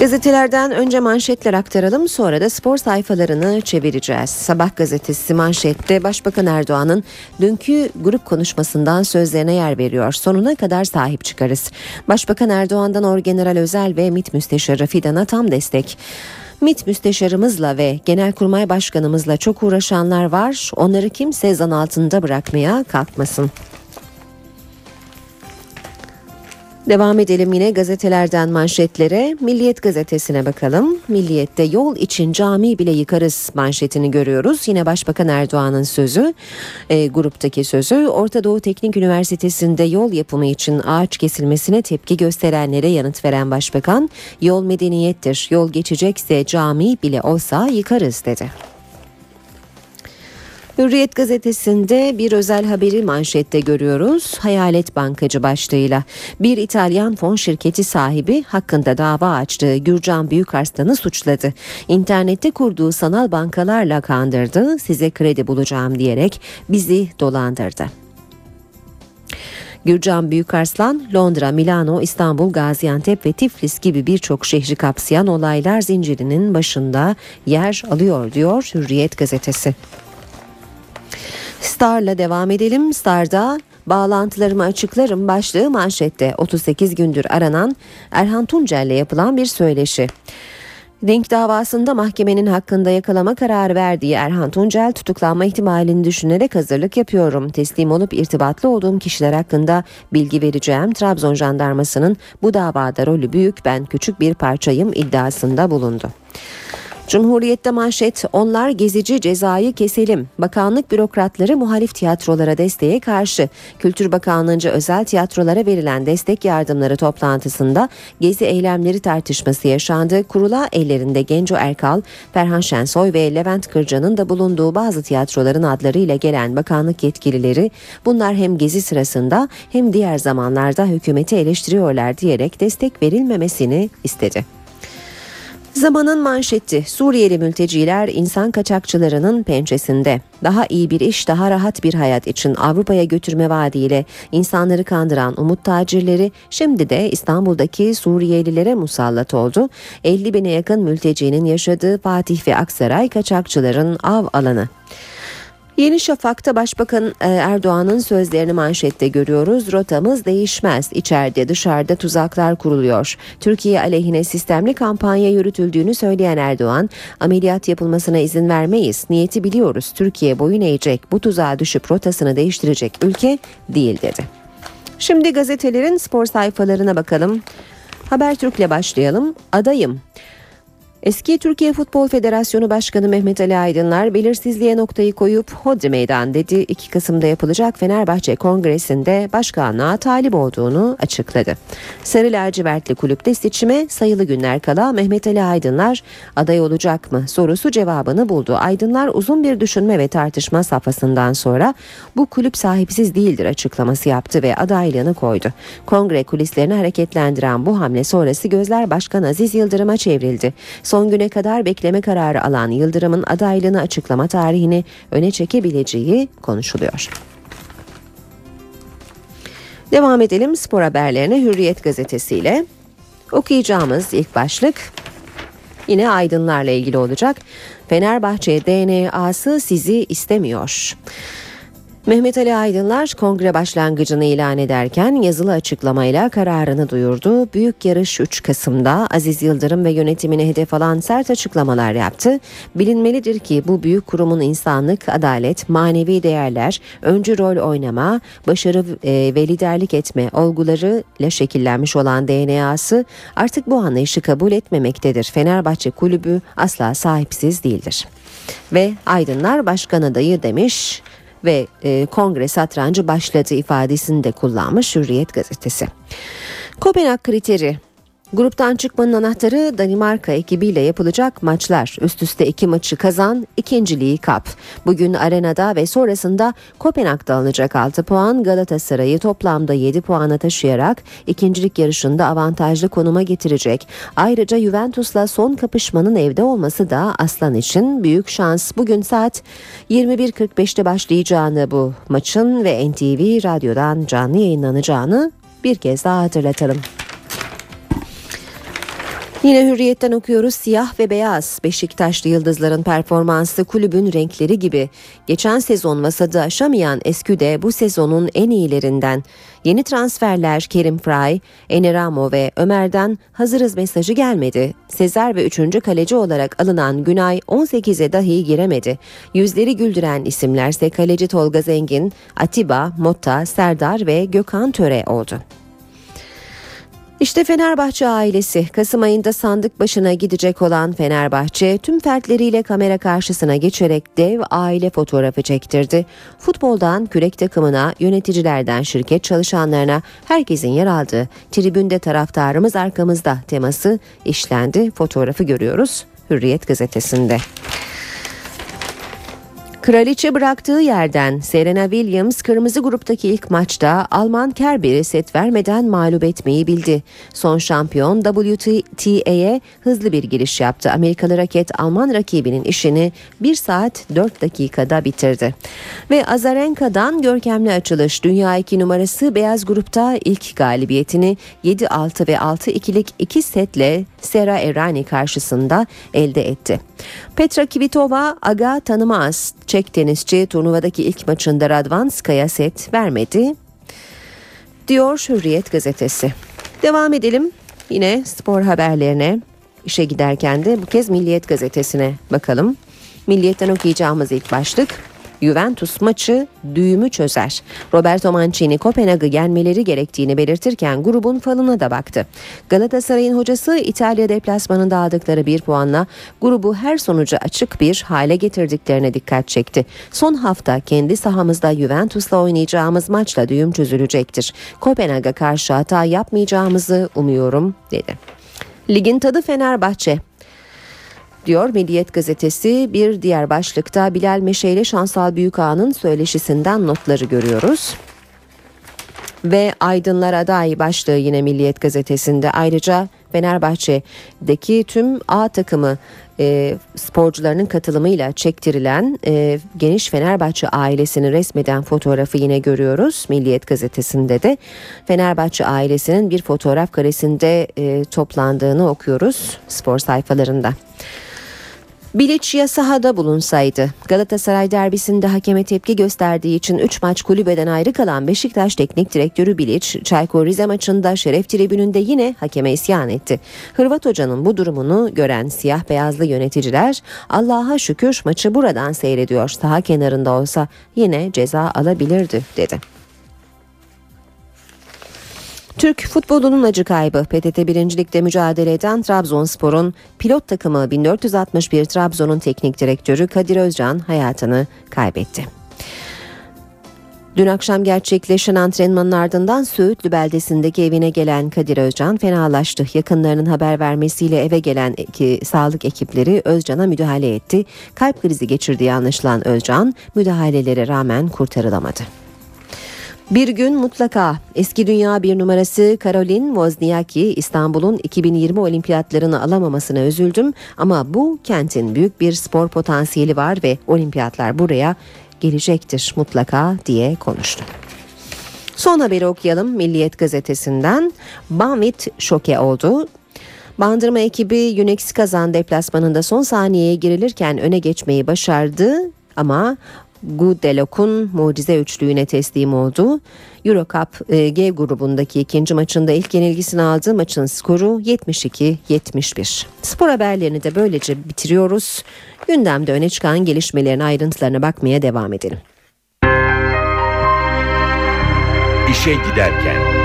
Gazetelerden önce manşetler aktaralım sonra da spor sayfalarını çevireceğiz. Sabah gazetesi manşette Başbakan Erdoğan'ın dünkü grup konuşmasından sözlerine yer veriyor. Sonuna kadar sahip çıkarız. Başbakan Erdoğan'dan Orgeneral Özel ve MİT Müsteşarı Fidan'a tam destek. MİT müsteşarımızla ve Genelkurmay Başkanımızla çok uğraşanlar var. Onları kimse zan altında bırakmaya kalkmasın. Devam edelim yine gazetelerden manşetlere. Milliyet gazetesine bakalım. Milliyet'te yol için cami bile yıkarız manşetini görüyoruz. Yine Başbakan Erdoğan'ın sözü, e, gruptaki sözü. Orta Doğu Teknik Üniversitesi'nde yol yapımı için ağaç kesilmesine tepki gösterenlere yanıt veren Başbakan, yol medeniyettir, yol geçecekse cami bile olsa yıkarız dedi. Hürriyet gazetesinde bir özel haberi manşette görüyoruz. Hayalet bankacı başlığıyla bir İtalyan fon şirketi sahibi hakkında dava açtığı Gürcan Büyükarslan'ı suçladı. İnternette kurduğu sanal bankalarla kandırdı, size kredi bulacağım diyerek bizi dolandırdı. Gürcan Büyükarslan, Londra, Milano, İstanbul, Gaziantep ve Tiflis gibi birçok şehri kapsayan olaylar zincirinin başında yer alıyor diyor Hürriyet gazetesi. Star'la devam edelim. Star'da bağlantılarımı açıklarım başlığı manşette 38 gündür aranan Erhan Tuncel'le yapılan bir söyleşi. Denk davasında mahkemenin hakkında yakalama kararı verdiği Erhan Tuncel tutuklanma ihtimalini düşünerek hazırlık yapıyorum. Teslim olup irtibatlı olduğum kişiler hakkında bilgi vereceğim. Trabzon jandarmasının bu davada rolü büyük ben küçük bir parçayım iddiasında bulundu. Cumhuriyette manşet onlar gezici cezayı keselim. Bakanlık bürokratları muhalif tiyatrolara desteğe karşı. Kültür Bakanlığı'nca özel tiyatrolara verilen destek yardımları toplantısında gezi eylemleri tartışması yaşandı. Kurula ellerinde Genco Erkal, Ferhan Şensoy ve Levent Kırca'nın da bulunduğu bazı tiyatroların adlarıyla gelen bakanlık yetkilileri bunlar hem gezi sırasında hem diğer zamanlarda hükümeti eleştiriyorlar diyerek destek verilmemesini istedi. Zamanın manşeti Suriyeli mülteciler insan kaçakçılarının pençesinde. Daha iyi bir iş, daha rahat bir hayat için Avrupa'ya götürme vaadiyle insanları kandıran umut tacirleri şimdi de İstanbul'daki Suriyelilere musallat oldu. 50 bine yakın mültecinin yaşadığı Fatih ve Aksaray kaçakçıların av alanı. Yeni Şafak'ta Başbakan e, Erdoğan'ın sözlerini manşette görüyoruz. Rotamız değişmez. İçeride dışarıda tuzaklar kuruluyor. Türkiye aleyhine sistemli kampanya yürütüldüğünü söyleyen Erdoğan, ameliyat yapılmasına izin vermeyiz. Niyeti biliyoruz. Türkiye boyun eğecek. Bu tuzağa düşüp rotasını değiştirecek ülke değil dedi. Şimdi gazetelerin spor sayfalarına bakalım. Habertürk'le başlayalım. Adayım. Eski Türkiye Futbol Federasyonu Başkanı Mehmet Ali Aydınlar belirsizliğe noktayı koyup hodri meydan dedi. 2 Kasım'da yapılacak Fenerbahçe Kongresi'nde başkanlığa talip olduğunu açıkladı. Sarı lacivertli kulüpte seçime sayılı günler kala Mehmet Ali Aydınlar aday olacak mı sorusu cevabını buldu. Aydınlar uzun bir düşünme ve tartışma safhasından sonra bu kulüp sahipsiz değildir açıklaması yaptı ve adaylığını koydu. Kongre kulislerini hareketlendiren bu hamle sonrası gözler Başkan Aziz Yıldırım'a çevrildi. Son güne kadar bekleme kararı alan Yıldırım'ın adaylığını açıklama tarihini öne çekebileceği konuşuluyor. Devam edelim spor haberlerine Hürriyet gazetesiyle. Okuyacağımız ilk başlık yine aydınlarla ilgili olacak. Fenerbahçe DNA'sı sizi istemiyor. Mehmet Ali Aydınlar kongre başlangıcını ilan ederken yazılı açıklamayla kararını duyurdu. Büyük yarış 3 Kasım'da Aziz Yıldırım ve yönetimine hedef alan sert açıklamalar yaptı. Bilinmelidir ki bu büyük kurumun insanlık, adalet, manevi değerler, öncü rol oynama, başarı e, ve liderlik etme olgularıyla şekillenmiş olan DNA'sı artık bu anlayışı kabul etmemektedir. Fenerbahçe kulübü asla sahipsiz değildir. Ve Aydınlar başkan adayı demiş ve e, kongre satrancı başladı ifadesini de kullanmış Hürriyet gazetesi. Kopenhag kriteri Gruptan çıkmanın anahtarı Danimarka ekibiyle yapılacak maçlar. Üst üste iki maçı kazan, ikinciliği kap. Bugün arenada ve sonrasında Kopenhag'da alınacak 6 puan Galatasaray'ı toplamda 7 puana taşıyarak ikincilik yarışında avantajlı konuma getirecek. Ayrıca Juventus'la son kapışmanın evde olması da Aslan için büyük şans. Bugün saat 21.45'te başlayacağını bu maçın ve NTV Radyo'dan canlı yayınlanacağını bir kez daha hatırlatalım. Yine hürriyetten okuyoruz siyah ve beyaz Beşiktaşlı yıldızların performansı kulübün renkleri gibi. Geçen sezon masada aşamayan Esküde bu sezonun en iyilerinden. Yeni transferler Kerim Fry, Eneramo ve Ömer'den hazırız mesajı gelmedi. Sezer ve 3. kaleci olarak alınan Günay 18'e dahi giremedi. Yüzleri güldüren isimlerse kaleci Tolga Zengin, Atiba, Motta, Serdar ve Gökhan Töre oldu. İşte Fenerbahçe ailesi Kasım ayında sandık başına gidecek olan Fenerbahçe tüm fertleriyle kamera karşısına geçerek dev aile fotoğrafı çektirdi. Futboldan kürek takımına, yöneticilerden şirket çalışanlarına herkesin yer aldığı tribünde taraftarımız arkamızda teması işlendi. Fotoğrafı görüyoruz Hürriyet gazetesinde. Kraliçe bıraktığı yerden Serena Williams kırmızı gruptaki ilk maçta Alman Kerber'i set vermeden mağlup etmeyi bildi. Son şampiyon WTA'ye hızlı bir giriş yaptı. Amerikalı raket Alman rakibinin işini 1 saat 4 dakikada bitirdi. Ve Azarenka'dan görkemli açılış dünya 2 numarası beyaz grupta ilk galibiyetini 7-6 ve 6-2'lik 2 setle Sera Errani karşısında elde etti. Petra Kvitova aga tanımaz. Çek tenisçi turnuvadaki ilk maçında Radvanskaya set vermedi. Diyor Hürriyet gazetesi. Devam edelim yine spor haberlerine. İşe giderken de bu kez Milliyet gazetesine bakalım. Milliyetten okuyacağımız ilk başlık Juventus maçı düğümü çözer. Roberto Mancini Kopenhag'ı yenmeleri gerektiğini belirtirken grubun falına da baktı. Galatasaray'ın hocası İtalya deplasmanında aldıkları bir puanla grubu her sonuca açık bir hale getirdiklerine dikkat çekti. Son hafta kendi sahamızda Juventus'la oynayacağımız maçla düğüm çözülecektir. Kopenhag'a karşı hata yapmayacağımızı umuyorum dedi. Ligin tadı Fenerbahçe diyor Milliyet gazetesi. Bir diğer başlıkta Bilal Meşe ile Şansal Büyükağa'nın söyleşisinden notları görüyoruz. Ve Aydınlar Aday başlığı yine Milliyet gazetesinde ayrıca Fenerbahçe'deki tüm A takımı e, sporcularının katılımıyla çektirilen e, geniş Fenerbahçe ailesini resmeden fotoğrafı yine görüyoruz. Milliyet gazetesinde de Fenerbahçe ailesinin bir fotoğraf karesinde e, toplandığını okuyoruz spor sayfalarında. Bilic ya sahada bulunsaydı Galatasaray derbisinde hakeme tepki gösterdiği için 3 maç kulübeden ayrı kalan Beşiktaş Teknik Direktörü Bilic, Çaykur Rize maçında şeref tribününde yine hakeme isyan etti. Hırvat hocanın bu durumunu gören siyah beyazlı yöneticiler Allah'a şükür maçı buradan seyrediyor saha kenarında olsa yine ceza alabilirdi dedi. Türk futbolunun acı kaybı PTT 1. Lig'de mücadele eden Trabzonspor'un pilot takımı 1461 Trabzon'un teknik direktörü Kadir Özcan hayatını kaybetti. Dün akşam gerçekleşen antrenmanın ardından Söğütlü beldesindeki evine gelen Kadir Özcan fenalaştı. Yakınlarının haber vermesiyle eve gelen iki, sağlık ekipleri Özcan'a müdahale etti. Kalp krizi geçirdiği anlaşılan Özcan müdahalelere rağmen kurtarılamadı. Bir gün mutlaka eski dünya bir numarası Karolin Wozniacki İstanbul'un 2020 olimpiyatlarını alamamasına üzüldüm ama bu kentin büyük bir spor potansiyeli var ve olimpiyatlar buraya gelecektir mutlaka diye konuştu. Son haberi okuyalım Milliyet gazetesinden. Bamit şoke oldu. Bandırma ekibi Unex kazan deplasmanında son saniyeye girilirken öne geçmeyi başardı ama Gudelok'un mucize üçlüğüne teslim oldu. Eurocup e, G grubundaki ikinci maçında ilk yenilgisini aldı. Maçın skoru 72-71. Spor haberlerini de böylece bitiriyoruz. Gündemde öne çıkan gelişmelerin ayrıntılarına bakmaya devam edelim. İşe giderken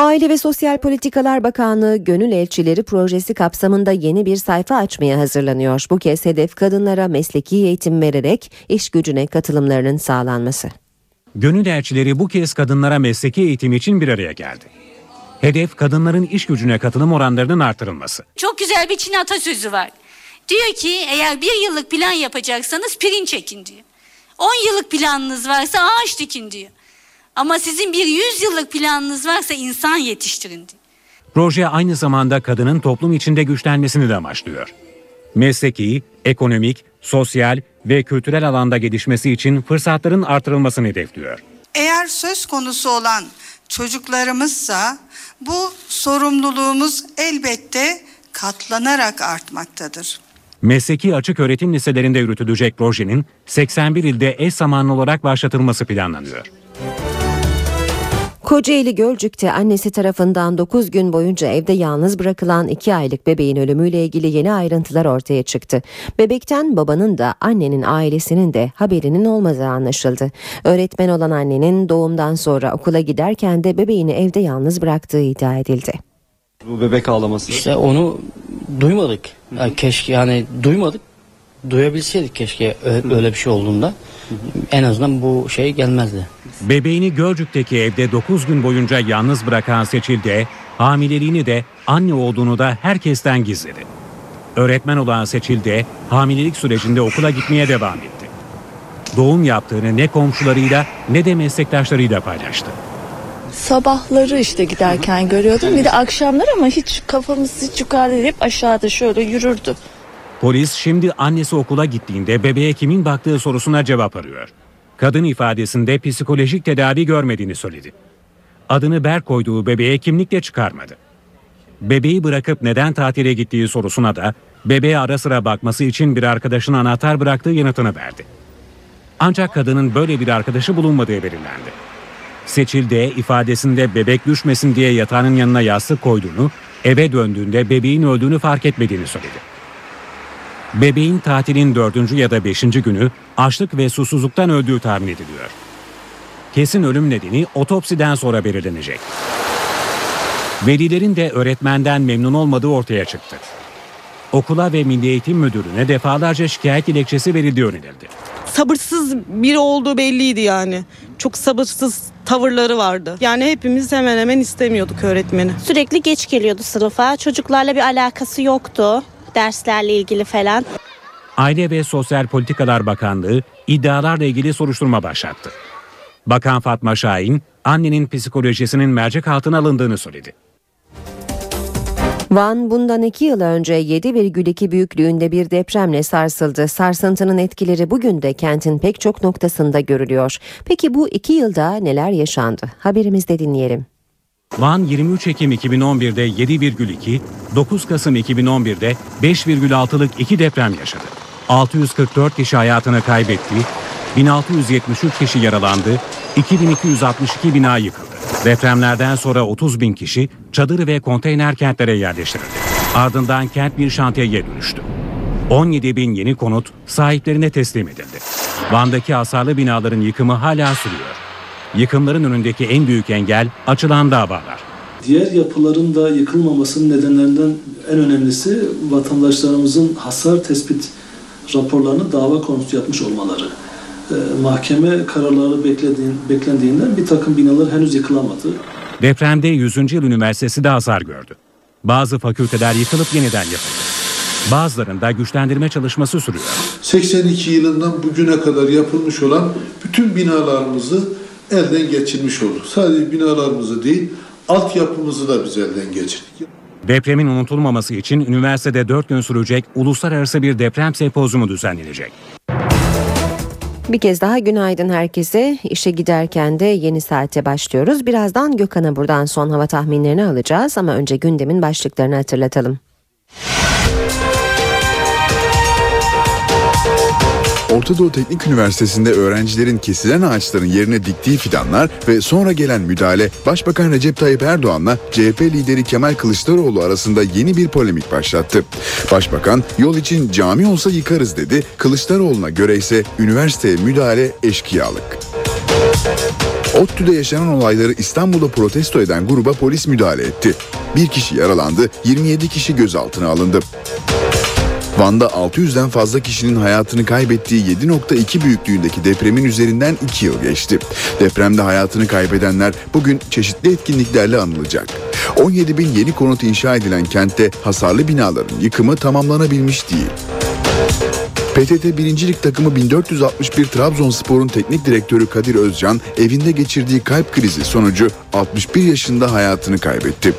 Aile ve Sosyal Politikalar Bakanlığı Gönül Elçileri projesi kapsamında yeni bir sayfa açmaya hazırlanıyor. Bu kez hedef kadınlara mesleki eğitim vererek iş gücüne katılımlarının sağlanması. Gönül elçileri bu kez kadınlara mesleki eğitim için bir araya geldi. Hedef kadınların iş gücüne katılım oranlarının artırılması. Çok güzel bir Çin atasözü var. Diyor ki eğer bir yıllık plan yapacaksanız pirinç ekin diyor. 10 yıllık planınız varsa ağaç dikin diyor. Ama sizin bir 100 yıllık planınız varsa insan yetiştirin diyor. Proje aynı zamanda kadının toplum içinde güçlenmesini de amaçlıyor. Mesleki, ekonomik, sosyal ve kültürel alanda gelişmesi için fırsatların artırılmasını hedefliyor. Eğer söz konusu olan çocuklarımızsa bu sorumluluğumuz elbette katlanarak artmaktadır. Mesleki açık öğretim liselerinde yürütülecek projenin 81 ilde eş zamanlı olarak başlatılması planlanıyor. Kocaeli Gölcük'te annesi tarafından 9 gün boyunca evde yalnız bırakılan 2 aylık bebeğin ölümüyle ilgili yeni ayrıntılar ortaya çıktı. Bebekten babanın da annenin ailesinin de haberinin olmadığı anlaşıldı. Öğretmen olan annenin doğumdan sonra okula giderken de bebeğini evde yalnız bıraktığı iddia edildi. Bu bebek ağlaması. İşte onu duymadık. Yani keşke yani duymadık. Duyabilseydik keşke öyle bir şey olduğunda. En azından bu şey gelmezdi. Bebeğini Gölcük'teki evde 9 gün boyunca yalnız bırakan Seçil de hamileliğini de anne olduğunu da herkesten gizledi. Öğretmen olan Seçil de hamilelik sürecinde okula gitmeye devam etti. Doğum yaptığını ne komşularıyla ne de meslektaşlarıyla paylaştı. Sabahları işte giderken görüyordum. Bir de akşamlar ama hiç kafamız hiç yukarıda değil, hep aşağıda şöyle yürürdü. Polis şimdi annesi okula gittiğinde bebeğe kimin baktığı sorusuna cevap arıyor. Kadın ifadesinde psikolojik tedavi görmediğini söyledi. Adını Berk koyduğu bebeğe kimlikle çıkarmadı. Bebeği bırakıp neden tatile gittiği sorusuna da bebeğe ara sıra bakması için bir arkadaşına anahtar bıraktığı yanıtını verdi. Ancak kadının böyle bir arkadaşı bulunmadığı belirlendi. Seçil de ifadesinde bebek düşmesin diye yatağının yanına yastık koyduğunu, eve döndüğünde bebeğin öldüğünü fark etmediğini söyledi. Bebeğin tatilin dördüncü ya da beşinci günü açlık ve susuzluktan öldüğü tahmin ediliyor. Kesin ölüm nedeni otopsiden sonra belirlenecek. Velilerin de öğretmenden memnun olmadığı ortaya çıktı. Okula ve Milli Eğitim Müdürlüğü'ne defalarca şikayet dilekçesi verildiği önerildi. Sabırsız biri olduğu belliydi yani. Çok sabırsız tavırları vardı. Yani hepimiz hemen hemen istemiyorduk öğretmeni. Sürekli geç geliyordu sınıfa. Çocuklarla bir alakası yoktu derslerle ilgili falan. Aile ve Sosyal Politikalar Bakanlığı iddialarla ilgili soruşturma başlattı. Bakan Fatma Şahin, annenin psikolojisinin mercek altına alındığını söyledi. Van bundan iki yıl önce 7,2 büyüklüğünde bir depremle sarsıldı. Sarsıntının etkileri bugün de kentin pek çok noktasında görülüyor. Peki bu iki yılda neler yaşandı? Haberimizde dinleyelim. Van 23 Ekim 2011'de 7,2, 9 Kasım 2011'de 5,6'lık iki deprem yaşadı. 644 kişi hayatını kaybetti, 1673 kişi yaralandı, 2262 bina yıkıldı. Depremlerden sonra 30 bin kişi çadır ve konteyner kentlere yerleştirildi. Ardından kent bir şantiyeye dönüştü. 17 bin yeni konut sahiplerine teslim edildi. Van'daki hasarlı binaların yıkımı hala sürüyor. Yıkımların önündeki en büyük engel açılan davalar. Diğer yapıların da yıkılmamasının nedenlerinden en önemlisi vatandaşlarımızın hasar tespit raporlarını dava konusu yapmış olmaları. Ee, mahkeme kararları beklediğin, beklendiğinden bir takım binalar henüz yıkılamadı. Depremde 100. Yıl Üniversitesi de hasar gördü. Bazı fakülteler yıkılıp yeniden yapıldı. Bazılarında güçlendirme çalışması sürüyor. 82 yılından bugüne kadar yapılmış olan bütün binalarımızı elden geçirmiş olduk. Sadece binalarımızı değil, altyapımızı da biz elden geçirdik. Depremin unutulmaması için üniversitede 4 gün sürecek uluslararası bir deprem sempozyumu düzenlenecek. Bir kez daha günaydın herkese. İşe giderken de yeni saate başlıyoruz. Birazdan Gökhan'a buradan son hava tahminlerini alacağız ama önce gündemin başlıklarını hatırlatalım. Orta Doğu Teknik Üniversitesi'nde öğrencilerin kesilen ağaçların yerine diktiği fidanlar ve sonra gelen müdahale Başbakan Recep Tayyip Erdoğan'la CHP lideri Kemal Kılıçdaroğlu arasında yeni bir polemik başlattı. Başbakan yol için cami olsa yıkarız dedi. Kılıçdaroğlu'na göre ise üniversiteye müdahale eşkıyalık. ODTÜ'de yaşanan olayları İstanbul'da protesto eden gruba polis müdahale etti. Bir kişi yaralandı, 27 kişi gözaltına alındı. Van'da 600'den fazla kişinin hayatını kaybettiği 7.2 büyüklüğündeki depremin üzerinden 2 yıl geçti. Depremde hayatını kaybedenler bugün çeşitli etkinliklerle anılacak. 17 bin yeni konut inşa edilen kentte hasarlı binaların yıkımı tamamlanabilmiş değil. PTT 1. Lig takımı 1461 Trabzonspor'un teknik direktörü Kadir Özcan evinde geçirdiği kalp krizi sonucu 61 yaşında hayatını kaybetti.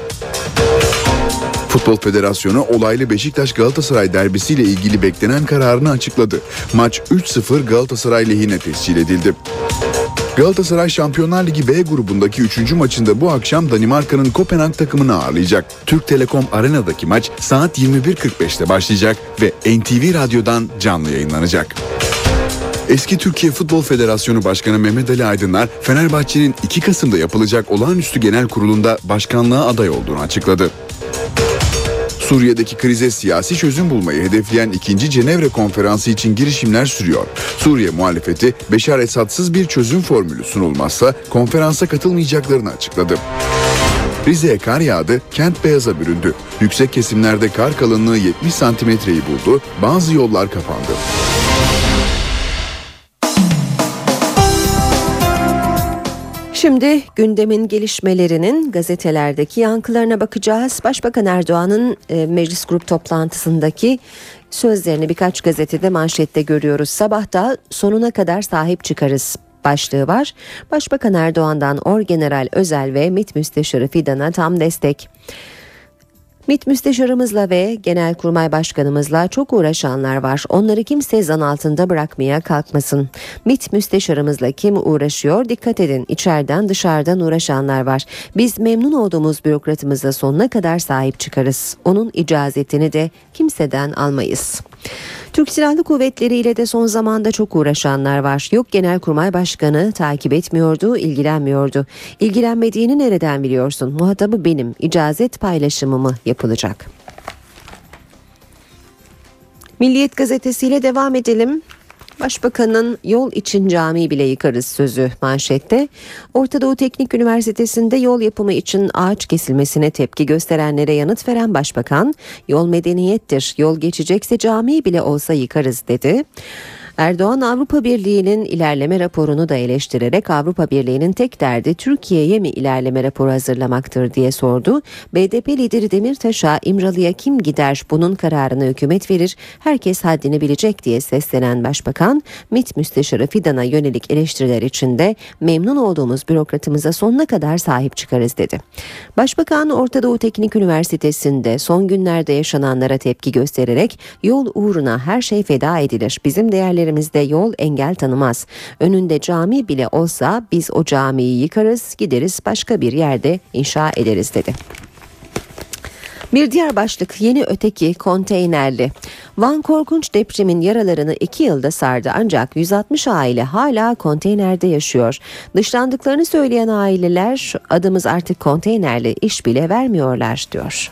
Futbol Federasyonu olaylı Beşiktaş Galatasaray derbisiyle ilgili beklenen kararını açıkladı. Maç 3-0 Galatasaray lehine tescil edildi. Galatasaray Şampiyonlar Ligi B grubundaki 3. maçında bu akşam Danimarka'nın Kopenhag takımını ağırlayacak. Türk Telekom Arena'daki maç saat 21.45'te başlayacak ve NTV Radyo'dan canlı yayınlanacak. Eski Türkiye Futbol Federasyonu Başkanı Mehmet Ali Aydınlar, Fenerbahçe'nin 2 Kasım'da yapılacak olağanüstü genel kurulunda başkanlığa aday olduğunu açıkladı. Suriye'deki krize siyasi çözüm bulmayı hedefleyen 2. Cenevre Konferansı için girişimler sürüyor. Suriye muhalefeti Beşar Esad'sız bir çözüm formülü sunulmazsa konferansa katılmayacaklarını açıkladı. Rize'ye kar yağdı, kent beyaza büründü. Yüksek kesimlerde kar kalınlığı 70 santimetreyi buldu, bazı yollar kapandı. Şimdi gündemin gelişmelerinin gazetelerdeki yankılarına bakacağız. Başbakan Erdoğan'ın e, meclis grup toplantısındaki sözlerini birkaç gazetede manşette görüyoruz. Sabahta sonuna kadar sahip çıkarız başlığı var. Başbakan Erdoğan'dan Orgeneral Özel ve MİT Müsteşarı Fidan'a tam destek. MİT müsteşarımızla ve Genelkurmay Başkanımızla çok uğraşanlar var. Onları kimse zan altında bırakmaya kalkmasın. MİT müsteşarımızla kim uğraşıyor? Dikkat edin. İçeriden dışarıdan uğraşanlar var. Biz memnun olduğumuz bürokratımıza sonuna kadar sahip çıkarız. Onun icazetini de kimseden almayız. Türk Silahlı Kuvvetleri ile de son zamanda çok uğraşanlar var. Yok Genelkurmay Başkanı takip etmiyordu, ilgilenmiyordu. İlgilenmediğini nereden biliyorsun? Muhatabı benim. İcazet paylaşımı mı yapılacak? Milliyet gazetesiyle devam edelim. Başbakanın yol için cami bile yıkarız sözü manşette. Orta Doğu Teknik Üniversitesi'nde yol yapımı için ağaç kesilmesine tepki gösterenlere yanıt veren başbakan, yol medeniyettir, yol geçecekse cami bile olsa yıkarız dedi. Erdoğan Avrupa Birliği'nin ilerleme raporunu da eleştirerek Avrupa Birliği'nin tek derdi Türkiye'ye mi ilerleme raporu hazırlamaktır diye sordu. BDP lideri Demirtaş'a İmralı'ya kim gider bunun kararını hükümet verir herkes haddini bilecek diye seslenen başbakan MİT müsteşarı Fidan'a yönelik eleştiriler içinde memnun olduğumuz bürokratımıza sonuna kadar sahip çıkarız dedi. Başbakan Orta Doğu Teknik Üniversitesi'nde son günlerde yaşananlara tepki göstererek yol uğruna her şey feda edilir. Bizim değerlerimizde yol engel tanımaz. Önünde cami bile olsa biz o camiyi yıkarız, gideriz başka bir yerde inşa ederiz dedi. Bir diğer başlık yeni öteki konteynerli. Van korkunç depremin yaralarını iki yılda sardı ancak 160 aile hala konteynerde yaşıyor. Dışlandıklarını söyleyen aileler adımız artık konteynerli iş bile vermiyorlar diyor.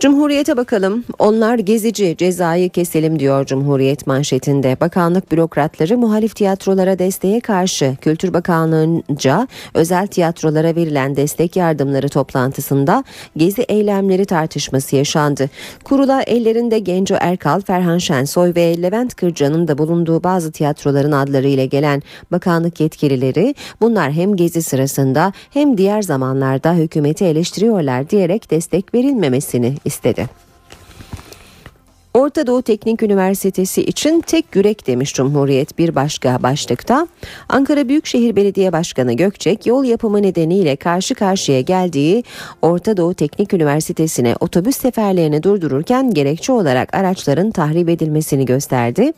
Cumhuriyete bakalım. Onlar gezici cezayı keselim diyor Cumhuriyet manşetinde. Bakanlık bürokratları muhalif tiyatrolara desteğe karşı Kültür Bakanlığı'nca özel tiyatrolara verilen destek yardımları toplantısında gezi eylemleri tartışması yaşandı. Kurula ellerinde Genco Erkal, Ferhan Şensoy ve Levent Kırca'nın da bulunduğu bazı tiyatroların adları ile gelen bakanlık yetkilileri bunlar hem gezi sırasında hem diğer zamanlarda hükümeti eleştiriyorlar diyerek destek verilmemesini istedi. Orta Doğu Teknik Üniversitesi için tek yürek demiş Cumhuriyet bir başka başlıkta. Ankara Büyükşehir Belediye Başkanı Gökçek yol yapımı nedeniyle karşı karşıya geldiği Orta Doğu Teknik Üniversitesi'ne otobüs seferlerini durdururken gerekçe olarak araçların tahrip edilmesini gösterdi.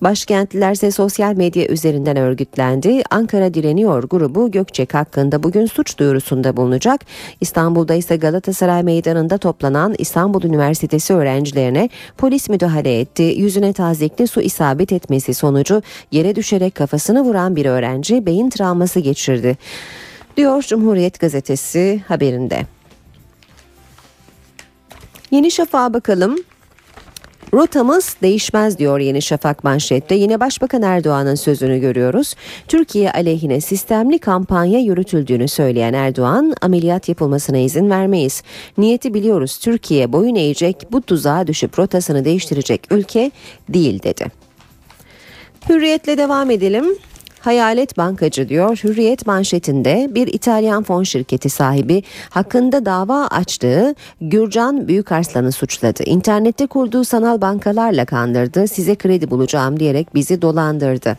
Başkentliler ise sosyal medya üzerinden örgütlendi. Ankara Direniyor grubu Gökçek hakkında bugün suç duyurusunda bulunacak. İstanbul'da ise Galatasaray Meydanı'nda toplanan İstanbul Üniversitesi öğrencilerine polis müdahale etti. Yüzüne tazikli su isabet etmesi sonucu yere düşerek kafasını vuran bir öğrenci beyin travması geçirdi. Diyor Cumhuriyet Gazetesi haberinde. Yeni Şafak'a bakalım. Rotamız değişmez diyor Yeni Şafak manşette. Yine Başbakan Erdoğan'ın sözünü görüyoruz. Türkiye aleyhine sistemli kampanya yürütüldüğünü söyleyen Erdoğan, ameliyat yapılmasına izin vermeyiz. Niyeti biliyoruz. Türkiye boyun eğecek, bu tuzağa düşüp rotasını değiştirecek ülke değil dedi. Hürriyetle devam edelim. Hayalet bankacı diyor Hürriyet manşetinde bir İtalyan fon şirketi sahibi hakkında dava açtığı Gürcan Büyükarslan'ı suçladı. İnternette kurduğu sanal bankalarla kandırdı size kredi bulacağım diyerek bizi dolandırdı.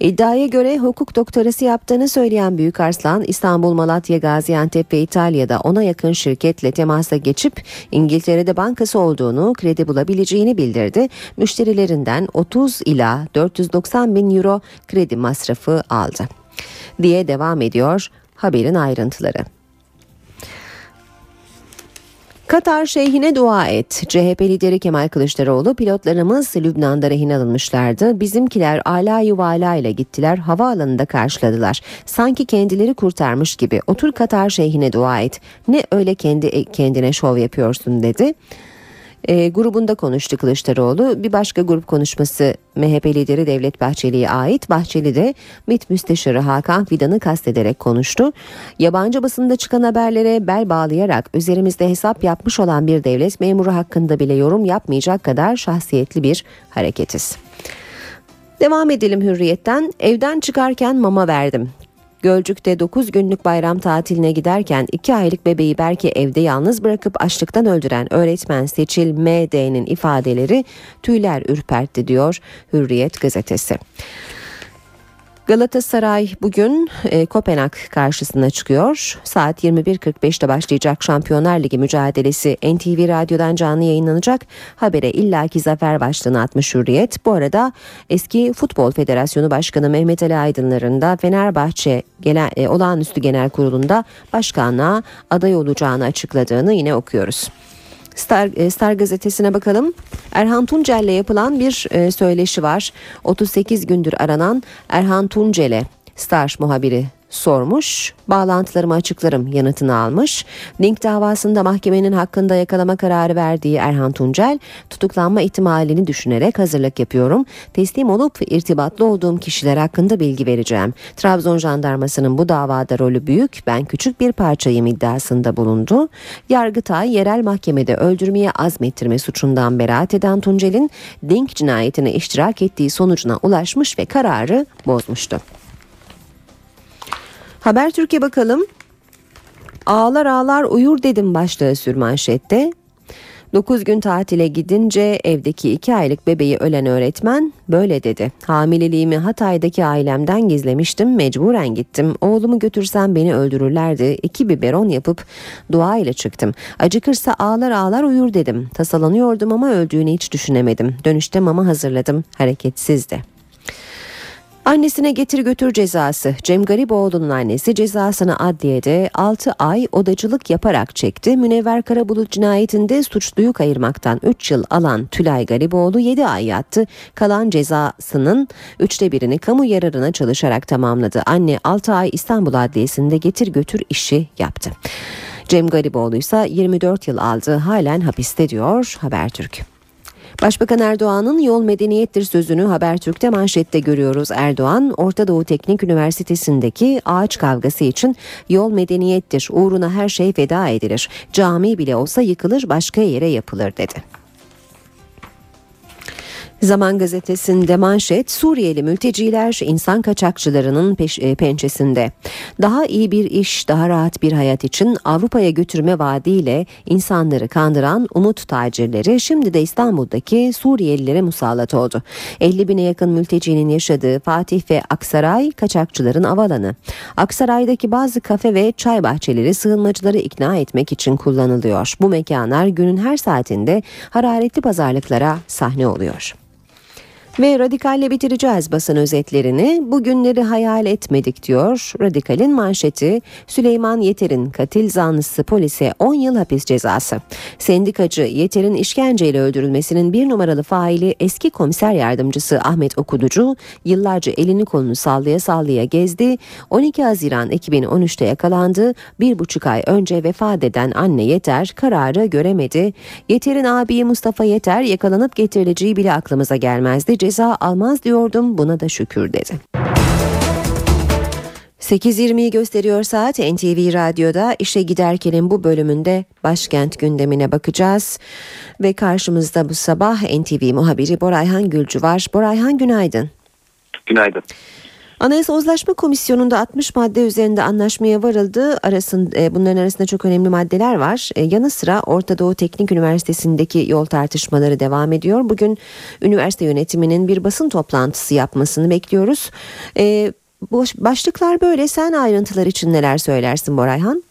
İddiaya göre hukuk doktorası yaptığını söyleyen Büyük Arslan İstanbul, Malatya, Gaziantep ve İtalya'da ona yakın şirketle temasa geçip İngiltere'de bankası olduğunu, kredi bulabileceğini bildirdi. Müşterilerinden 30 ila 490 bin euro kredi masrafı aldı. Diye devam ediyor haberin ayrıntıları. Katar şeyhine dua et. CHP lideri Kemal Kılıçdaroğlu pilotlarımız Lübnan'da rehin alınmışlardı. Bizimkiler ala yuvala ile gittiler. Havaalanında karşıladılar. Sanki kendileri kurtarmış gibi. Otur Katar şeyhine dua et. Ne öyle kendi kendine şov yapıyorsun dedi e, grubunda konuştu Kılıçdaroğlu. Bir başka grup konuşması MHP lideri Devlet Bahçeli'ye ait. Bahçeli de MİT Müsteşarı Hakan Fidan'ı kastederek konuştu. Yabancı basında çıkan haberlere bel bağlayarak üzerimizde hesap yapmış olan bir devlet memuru hakkında bile yorum yapmayacak kadar şahsiyetli bir hareketiz. Devam edelim hürriyetten. Evden çıkarken mama verdim. Gölcük'te 9 günlük bayram tatiline giderken 2 aylık bebeği belki evde yalnız bırakıp açlıktan öldüren öğretmen Seçil M.D.'nin ifadeleri tüyler ürpertti diyor Hürriyet gazetesi. Galatasaray bugün e, Kopenhag karşısına çıkıyor. Saat 21.45'te başlayacak Şampiyonlar Ligi mücadelesi NTV Radyo'dan canlı yayınlanacak. Habere illaki zafer başlığını atmış Hürriyet. Bu arada eski Futbol Federasyonu Başkanı Mehmet Ali Aydınlar'ın da Fenerbahçe Genel, e, Olağanüstü Genel Kurulu'nda başkanlığa aday olacağını açıkladığını yine okuyoruz. Star, e, Star gazetesine bakalım. Erhan Tuncel'le yapılan bir söyleşi var. 38 gündür aranan Erhan Tuncel'e Star muhabiri sormuş. Bağlantılarımı açıklarım yanıtını almış. Link davasında mahkemenin hakkında yakalama kararı verdiği Erhan Tuncel tutuklanma ihtimalini düşünerek hazırlık yapıyorum. Teslim olup irtibatlı olduğum kişiler hakkında bilgi vereceğim. Trabzon jandarmasının bu davada rolü büyük. Ben küçük bir parçayım iddiasında bulundu. Yargıtay yerel mahkemede öldürmeye azmettirme suçundan beraat eden Tuncel'in Link cinayetine iştirak ettiği sonucuna ulaşmış ve kararı bozmuştu. Habertürk'e bakalım. Ağlar ağlar uyur dedim başlığı sürmanşette. 9 gün tatile gidince evdeki 2 aylık bebeği ölen öğretmen böyle dedi. Hamileliğimi Hatay'daki ailemden gizlemiştim mecburen gittim. Oğlumu götürsem beni öldürürlerdi. İki biberon yapıp dua ile çıktım. Acıkırsa ağlar ağlar uyur dedim. Tasalanıyordum ama öldüğünü hiç düşünemedim. Dönüşte mama hazırladım. Hareketsizdi. Annesine getir götür cezası. Cem Gariboğlu'nun annesi cezasını adliyede 6 ay odacılık yaparak çekti. Münevver Karabulut cinayetinde suçluyu kayırmaktan 3 yıl alan Tülay Gariboğlu 7 ay yattı. Kalan cezasının 3'te birini kamu yararına çalışarak tamamladı. Anne 6 ay İstanbul Adliyesi'nde getir götür işi yaptı. Cem Gariboğlu ise 24 yıl aldı. Halen hapiste diyor Habertürk. Başbakan Erdoğan'ın yol medeniyettir sözünü Habertürk'te manşette görüyoruz. Erdoğan, Orta Doğu Teknik Üniversitesi'ndeki ağaç kavgası için yol medeniyettir, uğruna her şey feda edilir. Cami bile olsa yıkılır başka yere yapılır dedi. Zaman gazetesinde manşet Suriyeli mülteciler insan kaçakçılarının peş, e, pençesinde. Daha iyi bir iş, daha rahat bir hayat için Avrupa'ya götürme vaadiyle insanları kandıran umut tacirleri şimdi de İstanbul'daki Suriyelilere musallat oldu. 50 bine yakın mültecinin yaşadığı Fatih ve Aksaray kaçakçıların avalanı. Aksaray'daki bazı kafe ve çay bahçeleri sığınmacıları ikna etmek için kullanılıyor. Bu mekanlar günün her saatinde hararetli pazarlıklara sahne oluyor. Ve radikalle bitireceğiz basın özetlerini. Bugünleri hayal etmedik diyor. Radikalin manşeti Süleyman Yeter'in katil zanlısı polise 10 yıl hapis cezası. Sendikacı Yeter'in işkenceyle öldürülmesinin bir numaralı faili eski komiser yardımcısı Ahmet Okuducu yıllarca elini kolunu sallaya sallaya gezdi. 12 Haziran 2013'te yakalandı. Bir buçuk ay önce vefat eden anne Yeter kararı göremedi. Yeter'in abiyi Mustafa Yeter yakalanıp getirileceği bile aklımıza gelmezdi ceza almaz diyordum buna da şükür dedi. 8.20'yi gösteriyor saat NTV Radyo'da işe giderkenin bu bölümünde başkent gündemine bakacağız. Ve karşımızda bu sabah NTV muhabiri Borayhan Gülcü var. Borayhan günaydın. Günaydın. Anayasa Uzlaşma Komisyonu'nda 60 madde üzerinde anlaşmaya varıldı. Arasında, e, bunların arasında çok önemli maddeler var. E, yanı sıra Orta Doğu Teknik Üniversitesi'ndeki yol tartışmaları devam ediyor. Bugün üniversite yönetiminin bir basın toplantısı yapmasını bekliyoruz. E, başlıklar böyle. Sen ayrıntılar için neler söylersin Borayhan?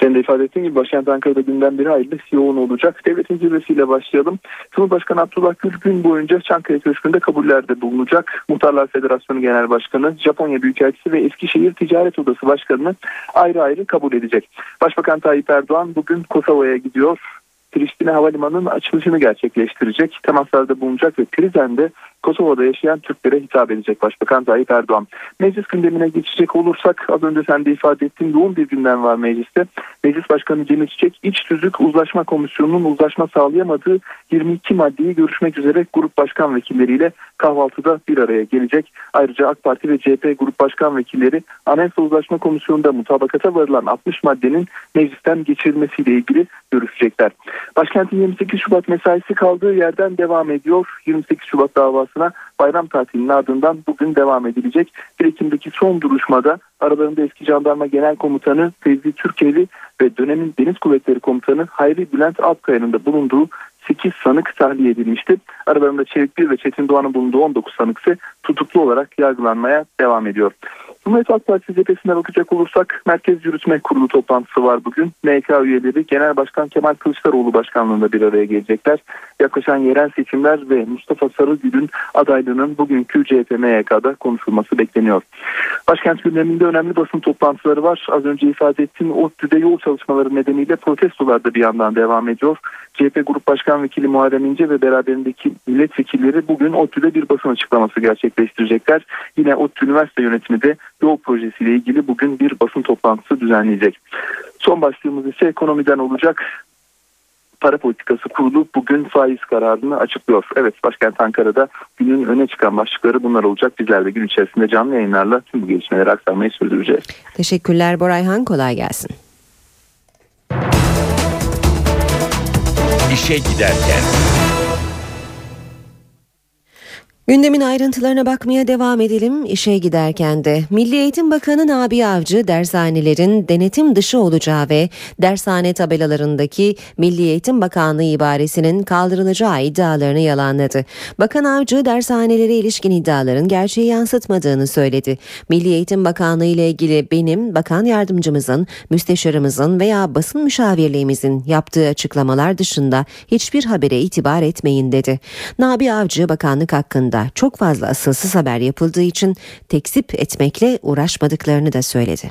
Senin de ifade ettiğin gibi başkent Ankara'da günden biri hayli yoğun olacak. Devletin zirvesiyle başlayalım. Cumhurbaşkanı Abdullah Gül gün boyunca Çankaya Köşkü'nde kabullerde bulunacak. Muhtarlar Federasyonu Genel Başkanı, Japonya Büyükelçisi ve Eskişehir Ticaret Odası Başkanı'nı ayrı ayrı kabul edecek. Başbakan Tayyip Erdoğan bugün Kosova'ya gidiyor. Priştine Havalimanı'nın açılışını gerçekleştirecek. Temaslarda bulunacak ve Prizren'de Kosova'da yaşayan Türklere hitap edecek Başbakan Tayyip Erdoğan. Meclis gündemine geçecek olursak az önce sen de ifade ettiğin yoğun bir gündem var mecliste. Meclis Başkanı Cemil Çiçek iç tüzük uzlaşma komisyonunun uzlaşma sağlayamadığı 22 maddeyi görüşmek üzere grup başkan vekilleriyle kahvaltıda bir araya gelecek. Ayrıca AK Parti ve CHP grup başkan vekilleri Anayasa Uzlaşma Komisyonu'nda mutabakata varılan 60 maddenin meclisten geçirilmesiyle ilgili görüşecekler. Başkentin 28 Şubat mesaisi kaldığı yerden devam ediyor. 28 Şubat davasına bayram tatilinin ardından bugün devam edilecek. 1 Ekim'deki son duruşmada aralarında eski jandarma genel komutanı Fevzi Türkeli ve dönemin Deniz Kuvvetleri Komutanı Hayri Bülent Alpkaya'nın da bulunduğu 8 sanık tahliye edilmişti. Aralarında Çevik Bir ve Çetin Doğan'ın bulunduğu 19 sanık ise tutuklu olarak yargılanmaya devam ediyor. Cumhuriyet Halk Partisi cephesine bakacak olursak Merkez Yürütme Kurulu toplantısı var bugün. MK üyeleri Genel Başkan Kemal Kılıçdaroğlu başkanlığında bir araya gelecekler. Yaklaşan yerel seçimler ve Mustafa Sarıgül'ün adaylığının bugünkü CHP MYK'da konuşulması bekleniyor. Başkent gündeminde önemli basın toplantıları var. Az önce ifade ettiğim ODTÜ'de yol çalışmaları nedeniyle protestolar da bir yandan devam ediyor. CHP Grup Başkan Vekili Muharrem İnce ve beraberindeki milletvekilleri bugün ODTÜ'de bir basın açıklaması gerçekleştirecekler. Yine ODTÜ Üniversite yönetimi de yol projesiyle ilgili bugün bir basın toplantısı düzenleyecek. Son başlığımız ise ekonomiden olacak. Para politikası kurulu bugün faiz kararını açıklıyor. Evet başkent Ankara'da günün öne çıkan başlıkları bunlar olacak. Bizler de gün içerisinde canlı yayınlarla tüm bu gelişmeleri aktarmayı sürdüreceğiz. Teşekkürler Borayhan kolay gelsin. İşe giderken. Gündemin ayrıntılarına bakmaya devam edelim. İşe giderken de Milli Eğitim Bakanı Nabi Avcı dershanelerin denetim dışı olacağı ve dershane tabelalarındaki Milli Eğitim Bakanlığı ibaresinin kaldırılacağı iddialarını yalanladı. Bakan Avcı dershanelere ilişkin iddiaların gerçeği yansıtmadığını söyledi. Milli Eğitim Bakanlığı ile ilgili benim, bakan yardımcımızın, müsteşarımızın veya basın müşavirliğimizin yaptığı açıklamalar dışında hiçbir habere itibar etmeyin dedi. Nabi Avcı bakanlık hakkında çok fazla asılsız haber yapıldığı için tekzip etmekle uğraşmadıklarını da söyledi.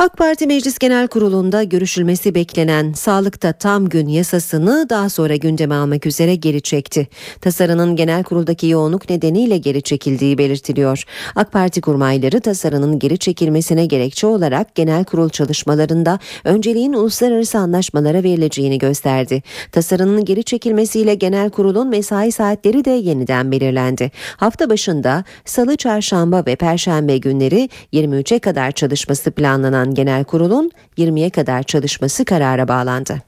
AK Parti Meclis Genel Kurulu'nda görüşülmesi beklenen sağlıkta tam gün yasasını daha sonra gündeme almak üzere geri çekti. Tasarının genel kuruldaki yoğunluk nedeniyle geri çekildiği belirtiliyor. AK Parti kurmayları tasarının geri çekilmesine gerekçe olarak genel kurul çalışmalarında önceliğin uluslararası anlaşmalara verileceğini gösterdi. Tasarının geri çekilmesiyle genel kurulun mesai saatleri de yeniden belirlendi. Hafta başında salı, çarşamba ve perşembe günleri 23'e kadar çalışması planlanan genel kurulun 20'ye kadar çalışması karara bağlandı.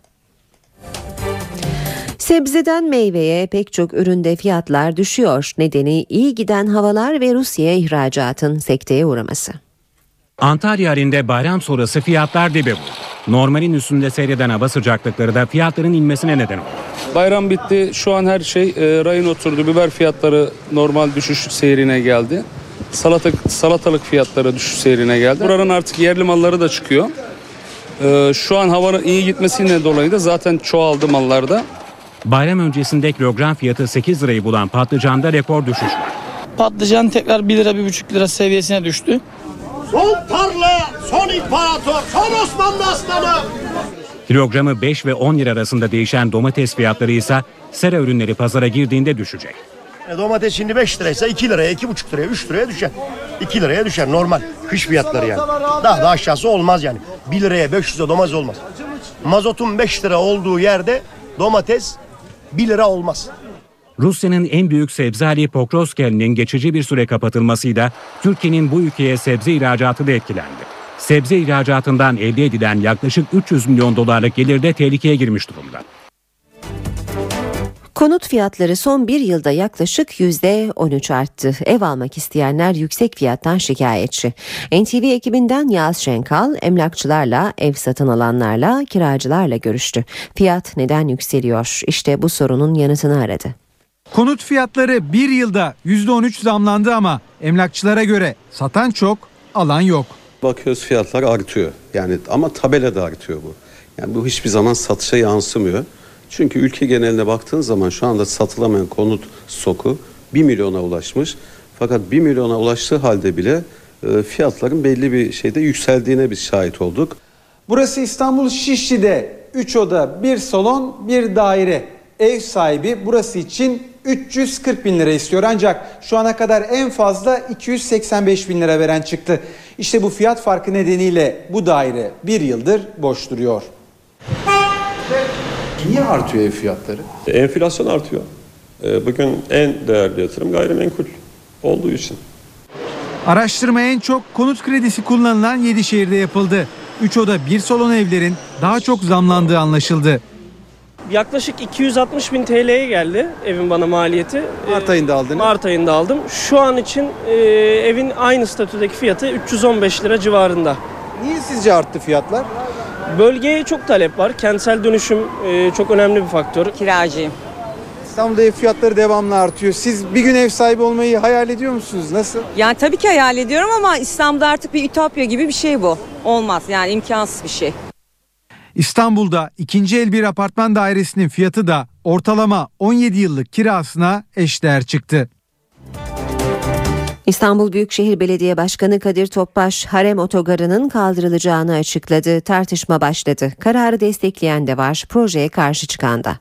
Sebzeden meyveye pek çok üründe fiyatlar düşüyor. Nedeni iyi giden havalar ve Rusya'ya ihracatın sekteye uğraması. Antalya halinde bayram sonrası fiyatlar dibe vurdu. Normalin üstünde seyreden hava sıcaklıkları da fiyatların inmesine neden oldu. Bayram bitti. Şu an her şey e, rayın oturdu. Biber fiyatları normal düşüş seyrine geldi. Salatalık, salatalık fiyatları düşüş seyrine geldi. Buranın artık yerli malları da çıkıyor. E, şu an havanın iyi gitmesiyle dolayı da zaten çoğaldı mallarda. Bayram öncesinde kilogram fiyatı 8 lirayı bulan patlıcanda rekor düşüş var. Patlıcan tekrar 1 lira 1,5 lira seviyesine düştü. Son tarla, son imparator, son Osmanlı aslanı. Kilogramı 5 ve 10 lira arasında değişen domates fiyatları ise sera ürünleri pazara girdiğinde düşecek. E, domates şimdi 5 liraysa 2 liraya, 2,5 liraya, 3 liraya düşer. 2 liraya düşer normal. Kış fiyatları yani. Daha da aşağısı olmaz yani. 1 liraya 500'e domates olmaz. Mazotun 5 lira olduğu yerde domates 1 lira olmaz. Rusya'nın en büyük sebze hali Pokrovskel'in geçici bir süre kapatılmasıyla Türkiye'nin bu ülkeye sebze ihracatı da etkilendi. Sebze ihracatından elde edilen yaklaşık 300 milyon dolarlık gelir de tehlikeye girmiş durumda. Konut fiyatları son bir yılda yaklaşık %13 arttı. Ev almak isteyenler yüksek fiyattan şikayetçi. NTV ekibinden Yağız Şenkal, emlakçılarla, ev satın alanlarla, kiracılarla görüştü. Fiyat neden yükseliyor? İşte bu sorunun yanıtını aradı. Konut fiyatları bir yılda %13 zamlandı ama emlakçılara göre satan çok, alan yok. Bakıyoruz fiyatlar artıyor. Yani ama tabelada artıyor bu. Yani bu hiçbir zaman satışa yansımıyor. Çünkü ülke geneline baktığın zaman şu anda satılamayan konut stoku 1 milyona ulaşmış. Fakat 1 milyona ulaştığı halde bile e, fiyatların belli bir şeyde yükseldiğine biz şahit olduk. Burası İstanbul Şişli'de 3 oda, 1 salon, 1 daire. Ev sahibi burası için 340 bin lira istiyor ancak şu ana kadar en fazla 285 bin lira veren çıktı. İşte bu fiyat farkı nedeniyle bu daire bir yıldır boş duruyor. Niye artıyor ev fiyatları? Enflasyon artıyor. Ee, Bugün en değerli yatırım gayrimenkul olduğu için. Araştırma en çok konut kredisi kullanılan 7 şehirde yapıldı. 3 oda 1 salon evlerin daha çok zamlandığı anlaşıldı. Yaklaşık 260 bin TL'ye geldi evin bana maliyeti. Mart ayında aldınız. Mart ayında aldım. Şu an için e, evin aynı statüdeki fiyatı 315 lira civarında. Niye sizce arttı fiyatlar? Bölgeye çok talep var. Kentsel dönüşüm e, çok önemli bir faktör. Kiracıyım. İstanbul'da ev fiyatları devamlı artıyor. Siz bir gün ev sahibi olmayı hayal ediyor musunuz? Nasıl? Yani tabii ki hayal ediyorum ama İstanbul'da artık bir ütopya gibi bir şey bu. Olmaz yani imkansız bir şey. İstanbul'da ikinci el bir apartman dairesinin fiyatı da ortalama 17 yıllık kirasına eşdeğer çıktı. İstanbul Büyükşehir Belediye Başkanı Kadir Topbaş harem otogarının kaldırılacağını açıkladı. Tartışma başladı. Kararı destekleyen de var, projeye karşı çıkan da.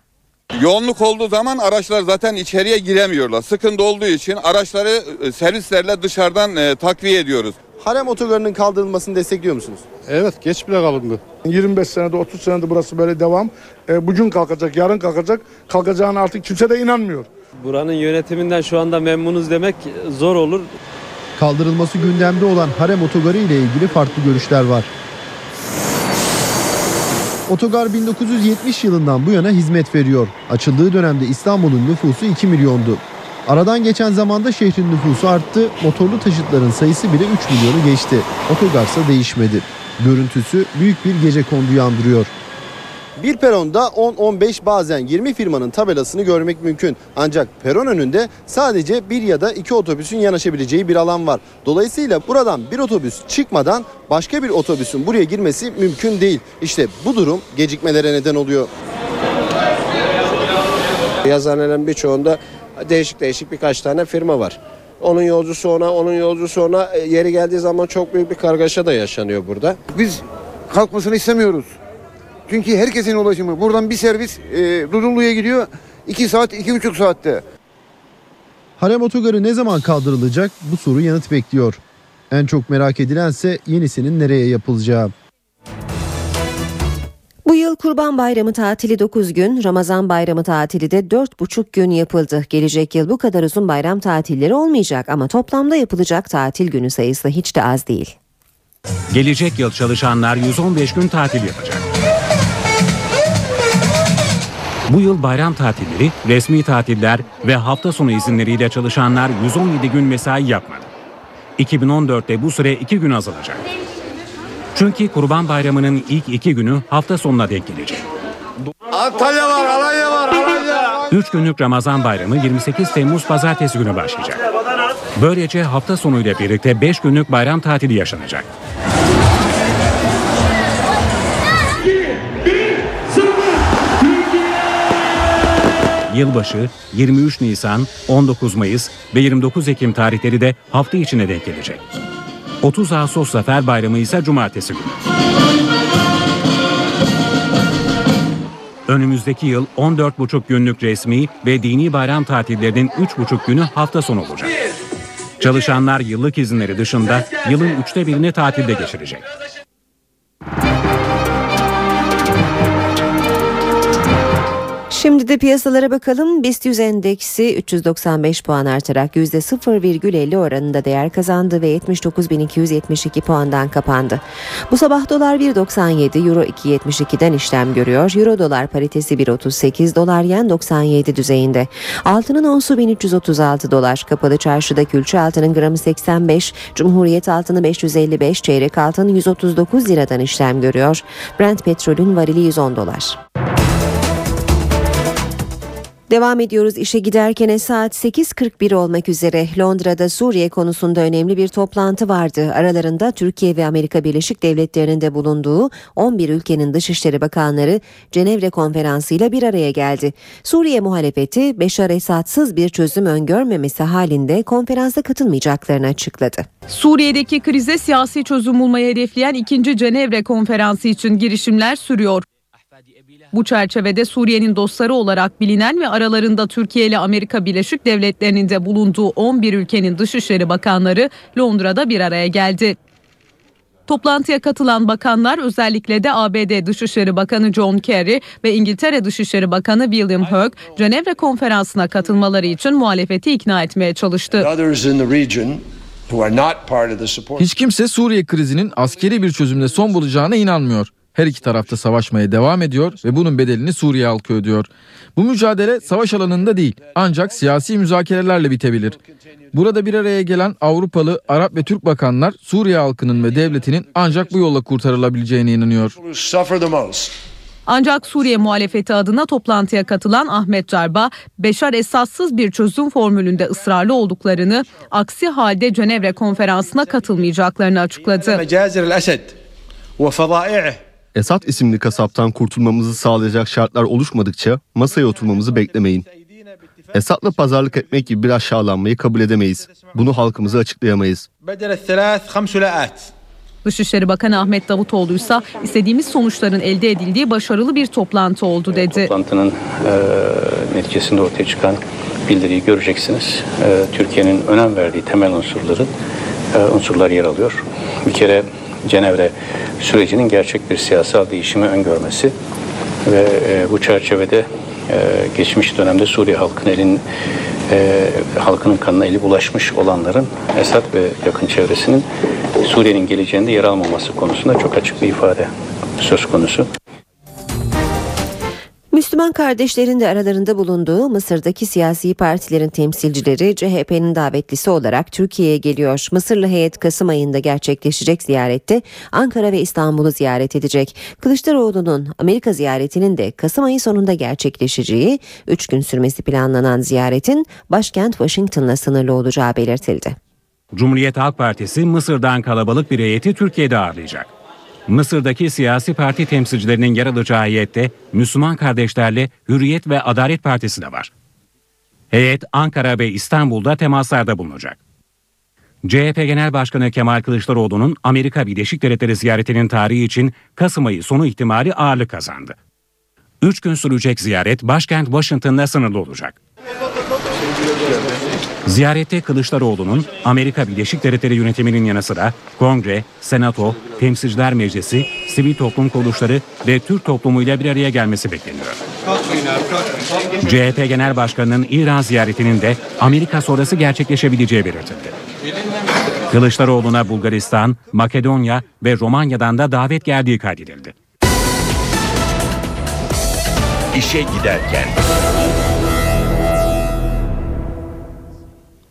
Yoğunluk olduğu zaman araçlar zaten içeriye giremiyorlar. Sıkıntı olduğu için araçları e, servislerle dışarıdan e, takviye ediyoruz. Harem otogarının kaldırılmasını destekliyor musunuz? Evet geç bile kalındı. 25 senede 30 senede burası böyle devam. E, bugün kalkacak yarın kalkacak. Kalkacağına artık kimse de inanmıyor. Buranın yönetiminden şu anda memnunuz demek zor olur. Kaldırılması gündemde olan Harem Otogarı ile ilgili farklı görüşler var. Otogar 1970 yılından bu yana hizmet veriyor. Açıldığı dönemde İstanbul'un nüfusu 2 milyondu. Aradan geçen zamanda şehrin nüfusu arttı, motorlu taşıtların sayısı bile 3 milyonu geçti. Otogarsa değişmedi. Görüntüsü büyük bir gece konduyu andırıyor. Bir peronda 10-15 bazen 20 firmanın tabelasını görmek mümkün. Ancak peron önünde sadece bir ya da iki otobüsün yanaşabileceği bir alan var. Dolayısıyla buradan bir otobüs çıkmadan başka bir otobüsün buraya girmesi mümkün değil. İşte bu durum gecikmelere neden oluyor. Yazıhanelerin birçoğunda değişik değişik birkaç tane firma var. Onun yolcusu ona, onun yolcusu ona e, yeri geldiği zaman çok büyük bir kargaşa da yaşanıyor burada. Biz kalkmasını istemiyoruz. Çünkü herkesin ulaşımı. Buradan bir servis e, Dudullu'ya gidiyor. 2 saat, iki buçuk saatte. Harem Otogarı ne zaman kaldırılacak bu soru yanıt bekliyor. En çok merak edilense yenisinin nereye yapılacağı. Bu yıl Kurban Bayramı tatili 9 gün, Ramazan Bayramı tatili de 4,5 gün yapıldı. Gelecek yıl bu kadar uzun bayram tatilleri olmayacak ama toplamda yapılacak tatil günü sayısı hiç de az değil. Gelecek yıl çalışanlar 115 gün tatil yapacak. Bu yıl bayram tatilleri, resmi tatiller ve hafta sonu izinleriyle çalışanlar 117 gün mesai yapmadı. 2014'te bu süre 2 gün azalacak. Çünkü Kurban Bayramı'nın ilk iki günü hafta sonuna denk gelecek. Antalya var, Alanya var, Alanya. 3 günlük Ramazan Bayramı 28 Temmuz Pazartesi günü başlayacak. Böylece hafta sonuyla birlikte 5 günlük bayram tatili yaşanacak. Yılbaşı, 23 Nisan, 19 Mayıs ve 29 Ekim tarihleri de hafta içine denk gelecek. 30 Ağustos Zafer Bayramı ise cumartesi günü. Önümüzdeki yıl 14,5 günlük resmi ve dini bayram tatillerinin 3,5 günü hafta sonu olacak. Çalışanlar yıllık izinleri dışında yılın üçte birini tatilde geçirecek. Şimdi de piyasalara bakalım. BIST 100 endeksi 395 puan artarak %0,50 oranında değer kazandı ve 79.272 puandan kapandı. Bu sabah dolar 1.97, euro 2.72'den işlem görüyor. Euro dolar paritesi 1.38, dolar yen 97 düzeyinde. Altının onsu 1336 dolar. Kapalı çarşıda külçe altının gramı 85, Cumhuriyet altını 555, çeyrek altın 139 liradan işlem görüyor. Brent petrolün varili 110 dolar. Devam ediyoruz işe giderken saat 8.41 olmak üzere Londra'da Suriye konusunda önemli bir toplantı vardı. Aralarında Türkiye ve Amerika Birleşik Devletleri'nin de bulunduğu 11 ülkenin Dışişleri Bakanları Cenevre Konferansı'yla bir araya geldi. Suriye muhalefeti Beşar Esad'sız bir çözüm öngörmemesi halinde konferansa katılmayacaklarını açıkladı. Suriye'deki krize siyasi çözüm bulmayı hedefleyen 2. Cenevre Konferansı için girişimler sürüyor. Bu çerçevede Suriye'nin dostları olarak bilinen ve aralarında Türkiye ile Amerika Birleşik Devletleri'nin de bulunduğu 11 ülkenin Dışişleri Bakanları Londra'da bir araya geldi. Toplantıya katılan bakanlar özellikle de ABD Dışişleri Bakanı John Kerry ve İngiltere Dışişleri Bakanı William Hague, Cenevre Konferansı'na katılmaları için muhalefeti ikna etmeye çalıştı. Hiç kimse Suriye krizinin askeri bir çözümle son bulacağına inanmıyor. Her iki tarafta savaşmaya devam ediyor ve bunun bedelini Suriye halkı ödüyor. Bu mücadele savaş alanında değil ancak siyasi müzakerelerle bitebilir. Burada bir araya gelen Avrupalı, Arap ve Türk bakanlar Suriye halkının ve devletinin ancak bu yolla kurtarılabileceğine inanıyor. Ancak Suriye muhalefeti adına toplantıya katılan Ahmet Carba, Beşar Esad'sız bir çözüm formülünde ısrarlı olduklarını, aksi halde Cenevre konferansına katılmayacaklarını açıkladı. Esad isimli kasaptan kurtulmamızı sağlayacak şartlar oluşmadıkça masaya oturmamızı beklemeyin. Esad'la pazarlık etmek gibi bir aşağılanmayı kabul edemeyiz. Bunu halkımıza açıklayamayız. Dışişleri Bakanı Ahmet Davutoğlu ise istediğimiz sonuçların elde edildiği başarılı bir toplantı oldu dedi. Toplantının e, neticesinde ortaya çıkan bildiriyi göreceksiniz. E, Türkiye'nin önem verdiği temel unsurları e, unsurlar yer alıyor. Bir kere Cenevre sürecinin gerçek bir siyasal değişimi öngörmesi ve e, bu çerçevede e, geçmiş dönemde Suriye halkının elin e, halkının kanına eli bulaşmış olanların Esad ve yakın çevresinin Suriye'nin geleceğinde yer almaması konusunda çok açık bir ifade söz konusu. Müslüman kardeşlerin de aralarında bulunduğu Mısır'daki siyasi partilerin temsilcileri CHP'nin davetlisi olarak Türkiye'ye geliyor. Mısırlı heyet Kasım ayında gerçekleşecek ziyarette Ankara ve İstanbul'u ziyaret edecek. Kılıçdaroğlu'nun Amerika ziyaretinin de Kasım ayı sonunda gerçekleşeceği, 3 gün sürmesi planlanan ziyaretin başkent Washington'la sınırlı olacağı belirtildi. Cumhuriyet Halk Partisi Mısır'dan kalabalık bir heyeti Türkiye'de ağırlayacak. Mısır'daki siyasi parti temsilcilerinin yer alacağı heyette Müslüman kardeşlerle Hürriyet ve Adalet Partisi de var. Heyet Ankara ve İstanbul'da temaslarda bulunacak. CHP Genel Başkanı Kemal Kılıçdaroğlu'nun Amerika Birleşik Devletleri ziyaretinin tarihi için Kasım ayı sonu ihtimali ağırlık kazandı. Üç gün sürecek ziyaret başkent Washington'da sınırlı olacak. Ziyarette Kılıçdaroğlu'nun Amerika Birleşik Devletleri yönetiminin yanı sıra Kongre, Senato, Temsilciler Meclisi, sivil toplum kuruluşları ve Türk toplumuyla bir araya gelmesi bekleniyor. CHP Genel Başkanı'nın İran ziyaretinin de Amerika sonrası gerçekleşebileceği belirtildi. Kılıçdaroğlu'na Bulgaristan, Makedonya ve Romanya'dan da davet geldiği kaydedildi. İşe giderken.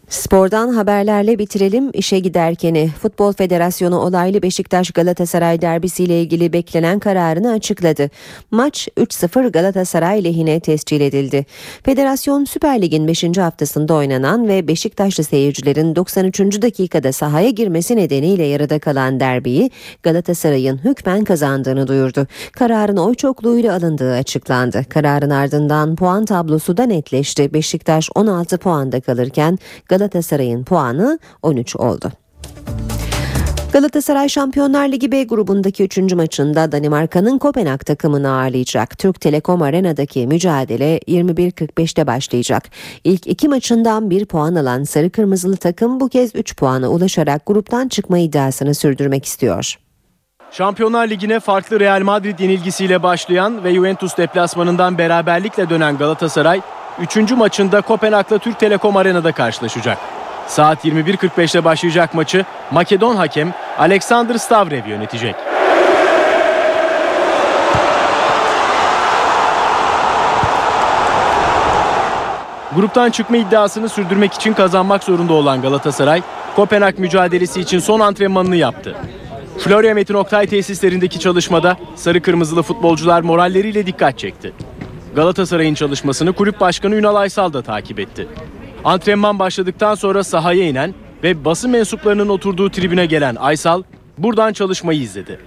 Spordan haberlerle bitirelim işe giderkeni. Futbol Federasyonu olaylı Beşiktaş Galatasaray derbisiyle ilgili beklenen kararını açıkladı. Maç 3-0 Galatasaray lehine tescil edildi. Federasyon Süper Lig'in 5. haftasında oynanan ve Beşiktaşlı seyircilerin 93. dakikada sahaya girmesi nedeniyle yarıda kalan derbiyi Galatasaray'ın hükmen kazandığını duyurdu. Kararın oy çokluğuyla alındığı açıklandı. Kararın ardından puan tablosu da netleşti. Beşiktaş 16 puanda kalırken Galatasaray'ın puanı 13 oldu. Galatasaray Şampiyonlar Ligi B grubundaki 3. maçında Danimarka'nın Kopenhag takımını ağırlayacak. Türk Telekom Arena'daki mücadele 21.45'te başlayacak. İlk iki maçından bir puan alan Sarı Kırmızılı takım bu kez 3 puana ulaşarak gruptan çıkma iddiasını sürdürmek istiyor. Şampiyonlar Ligi'ne farklı Real Madrid yenilgisiyle başlayan ve Juventus deplasmanından beraberlikle dönen Galatasaray 3. maçında Kopenhag'la Türk Telekom Arena'da karşılaşacak. Saat 21.45'te başlayacak maçı Makedon hakem Alexander Stavrev yönetecek. Gruptan çıkma iddiasını sürdürmek için kazanmak zorunda olan Galatasaray, Kopenhag mücadelesi için son antrenmanını yaptı. Florya Metin Oktay tesislerindeki çalışmada sarı kırmızılı futbolcular moralleriyle dikkat çekti. Galatasaray'ın çalışmasını kulüp başkanı Ünal Aysal da takip etti. Antrenman başladıktan sonra sahaya inen ve basın mensuplarının oturduğu tribüne gelen Aysal buradan çalışmayı izledi.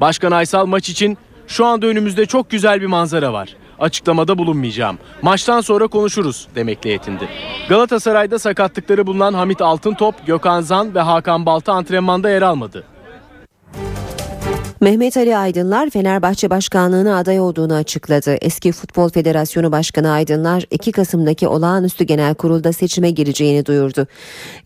Başkan Aysal maç için şu anda önümüzde çok güzel bir manzara var. Açıklamada bulunmayacağım. Maçtan sonra konuşuruz demekle yetindi. Galatasaray'da sakatlıkları bulunan Hamit Altıntop, Gökhan Zan ve Hakan Balta antrenmanda yer almadı. Mehmet Ali Aydınlar Fenerbahçe Başkanlığı'na aday olduğunu açıkladı. Eski Futbol Federasyonu Başkanı Aydınlar 2 Kasım'daki olağanüstü genel kurulda seçime gireceğini duyurdu.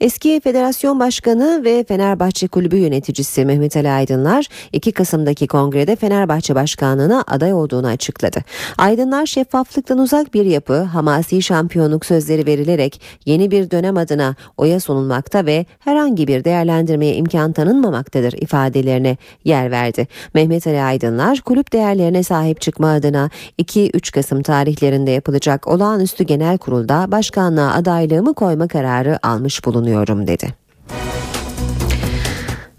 Eski Federasyon Başkanı ve Fenerbahçe Kulübü yöneticisi Mehmet Ali Aydınlar 2 Kasım'daki kongrede Fenerbahçe Başkanlığı'na aday olduğunu açıkladı. Aydınlar şeffaflıktan uzak bir yapı, hamasi şampiyonluk sözleri verilerek yeni bir dönem adına oya sunulmakta ve herhangi bir değerlendirmeye imkan tanınmamaktadır ifadelerine yer verdi. Mehmet Ali Aydınlar kulüp değerlerine sahip çıkma adına 2-3 Kasım tarihlerinde yapılacak olağanüstü genel kurulda başkanlığa adaylığımı koyma kararı almış bulunuyorum dedi.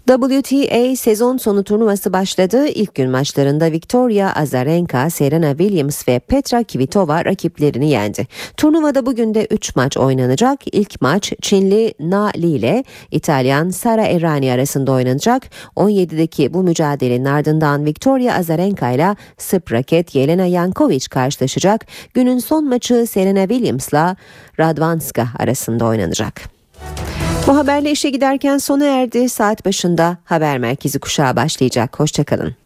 WTA sezon sonu turnuvası başladı. İlk gün maçlarında Victoria Azarenka, Serena Williams ve Petra Kvitova rakiplerini yendi. Turnuvada bugün de 3 maç oynanacak. İlk maç Çinli Na Li ile İtalyan Sara Errani arasında oynanacak. 17'deki bu mücadelenin ardından Victoria Azarenka ile Sırp raket Yelena Yankovic karşılaşacak. Günün son maçı Serena Williams ile Radwanska arasında oynanacak. Bu haberle işe giderken sona erdi. Saat başında haber merkezi kuşağı başlayacak. Hoşçakalın.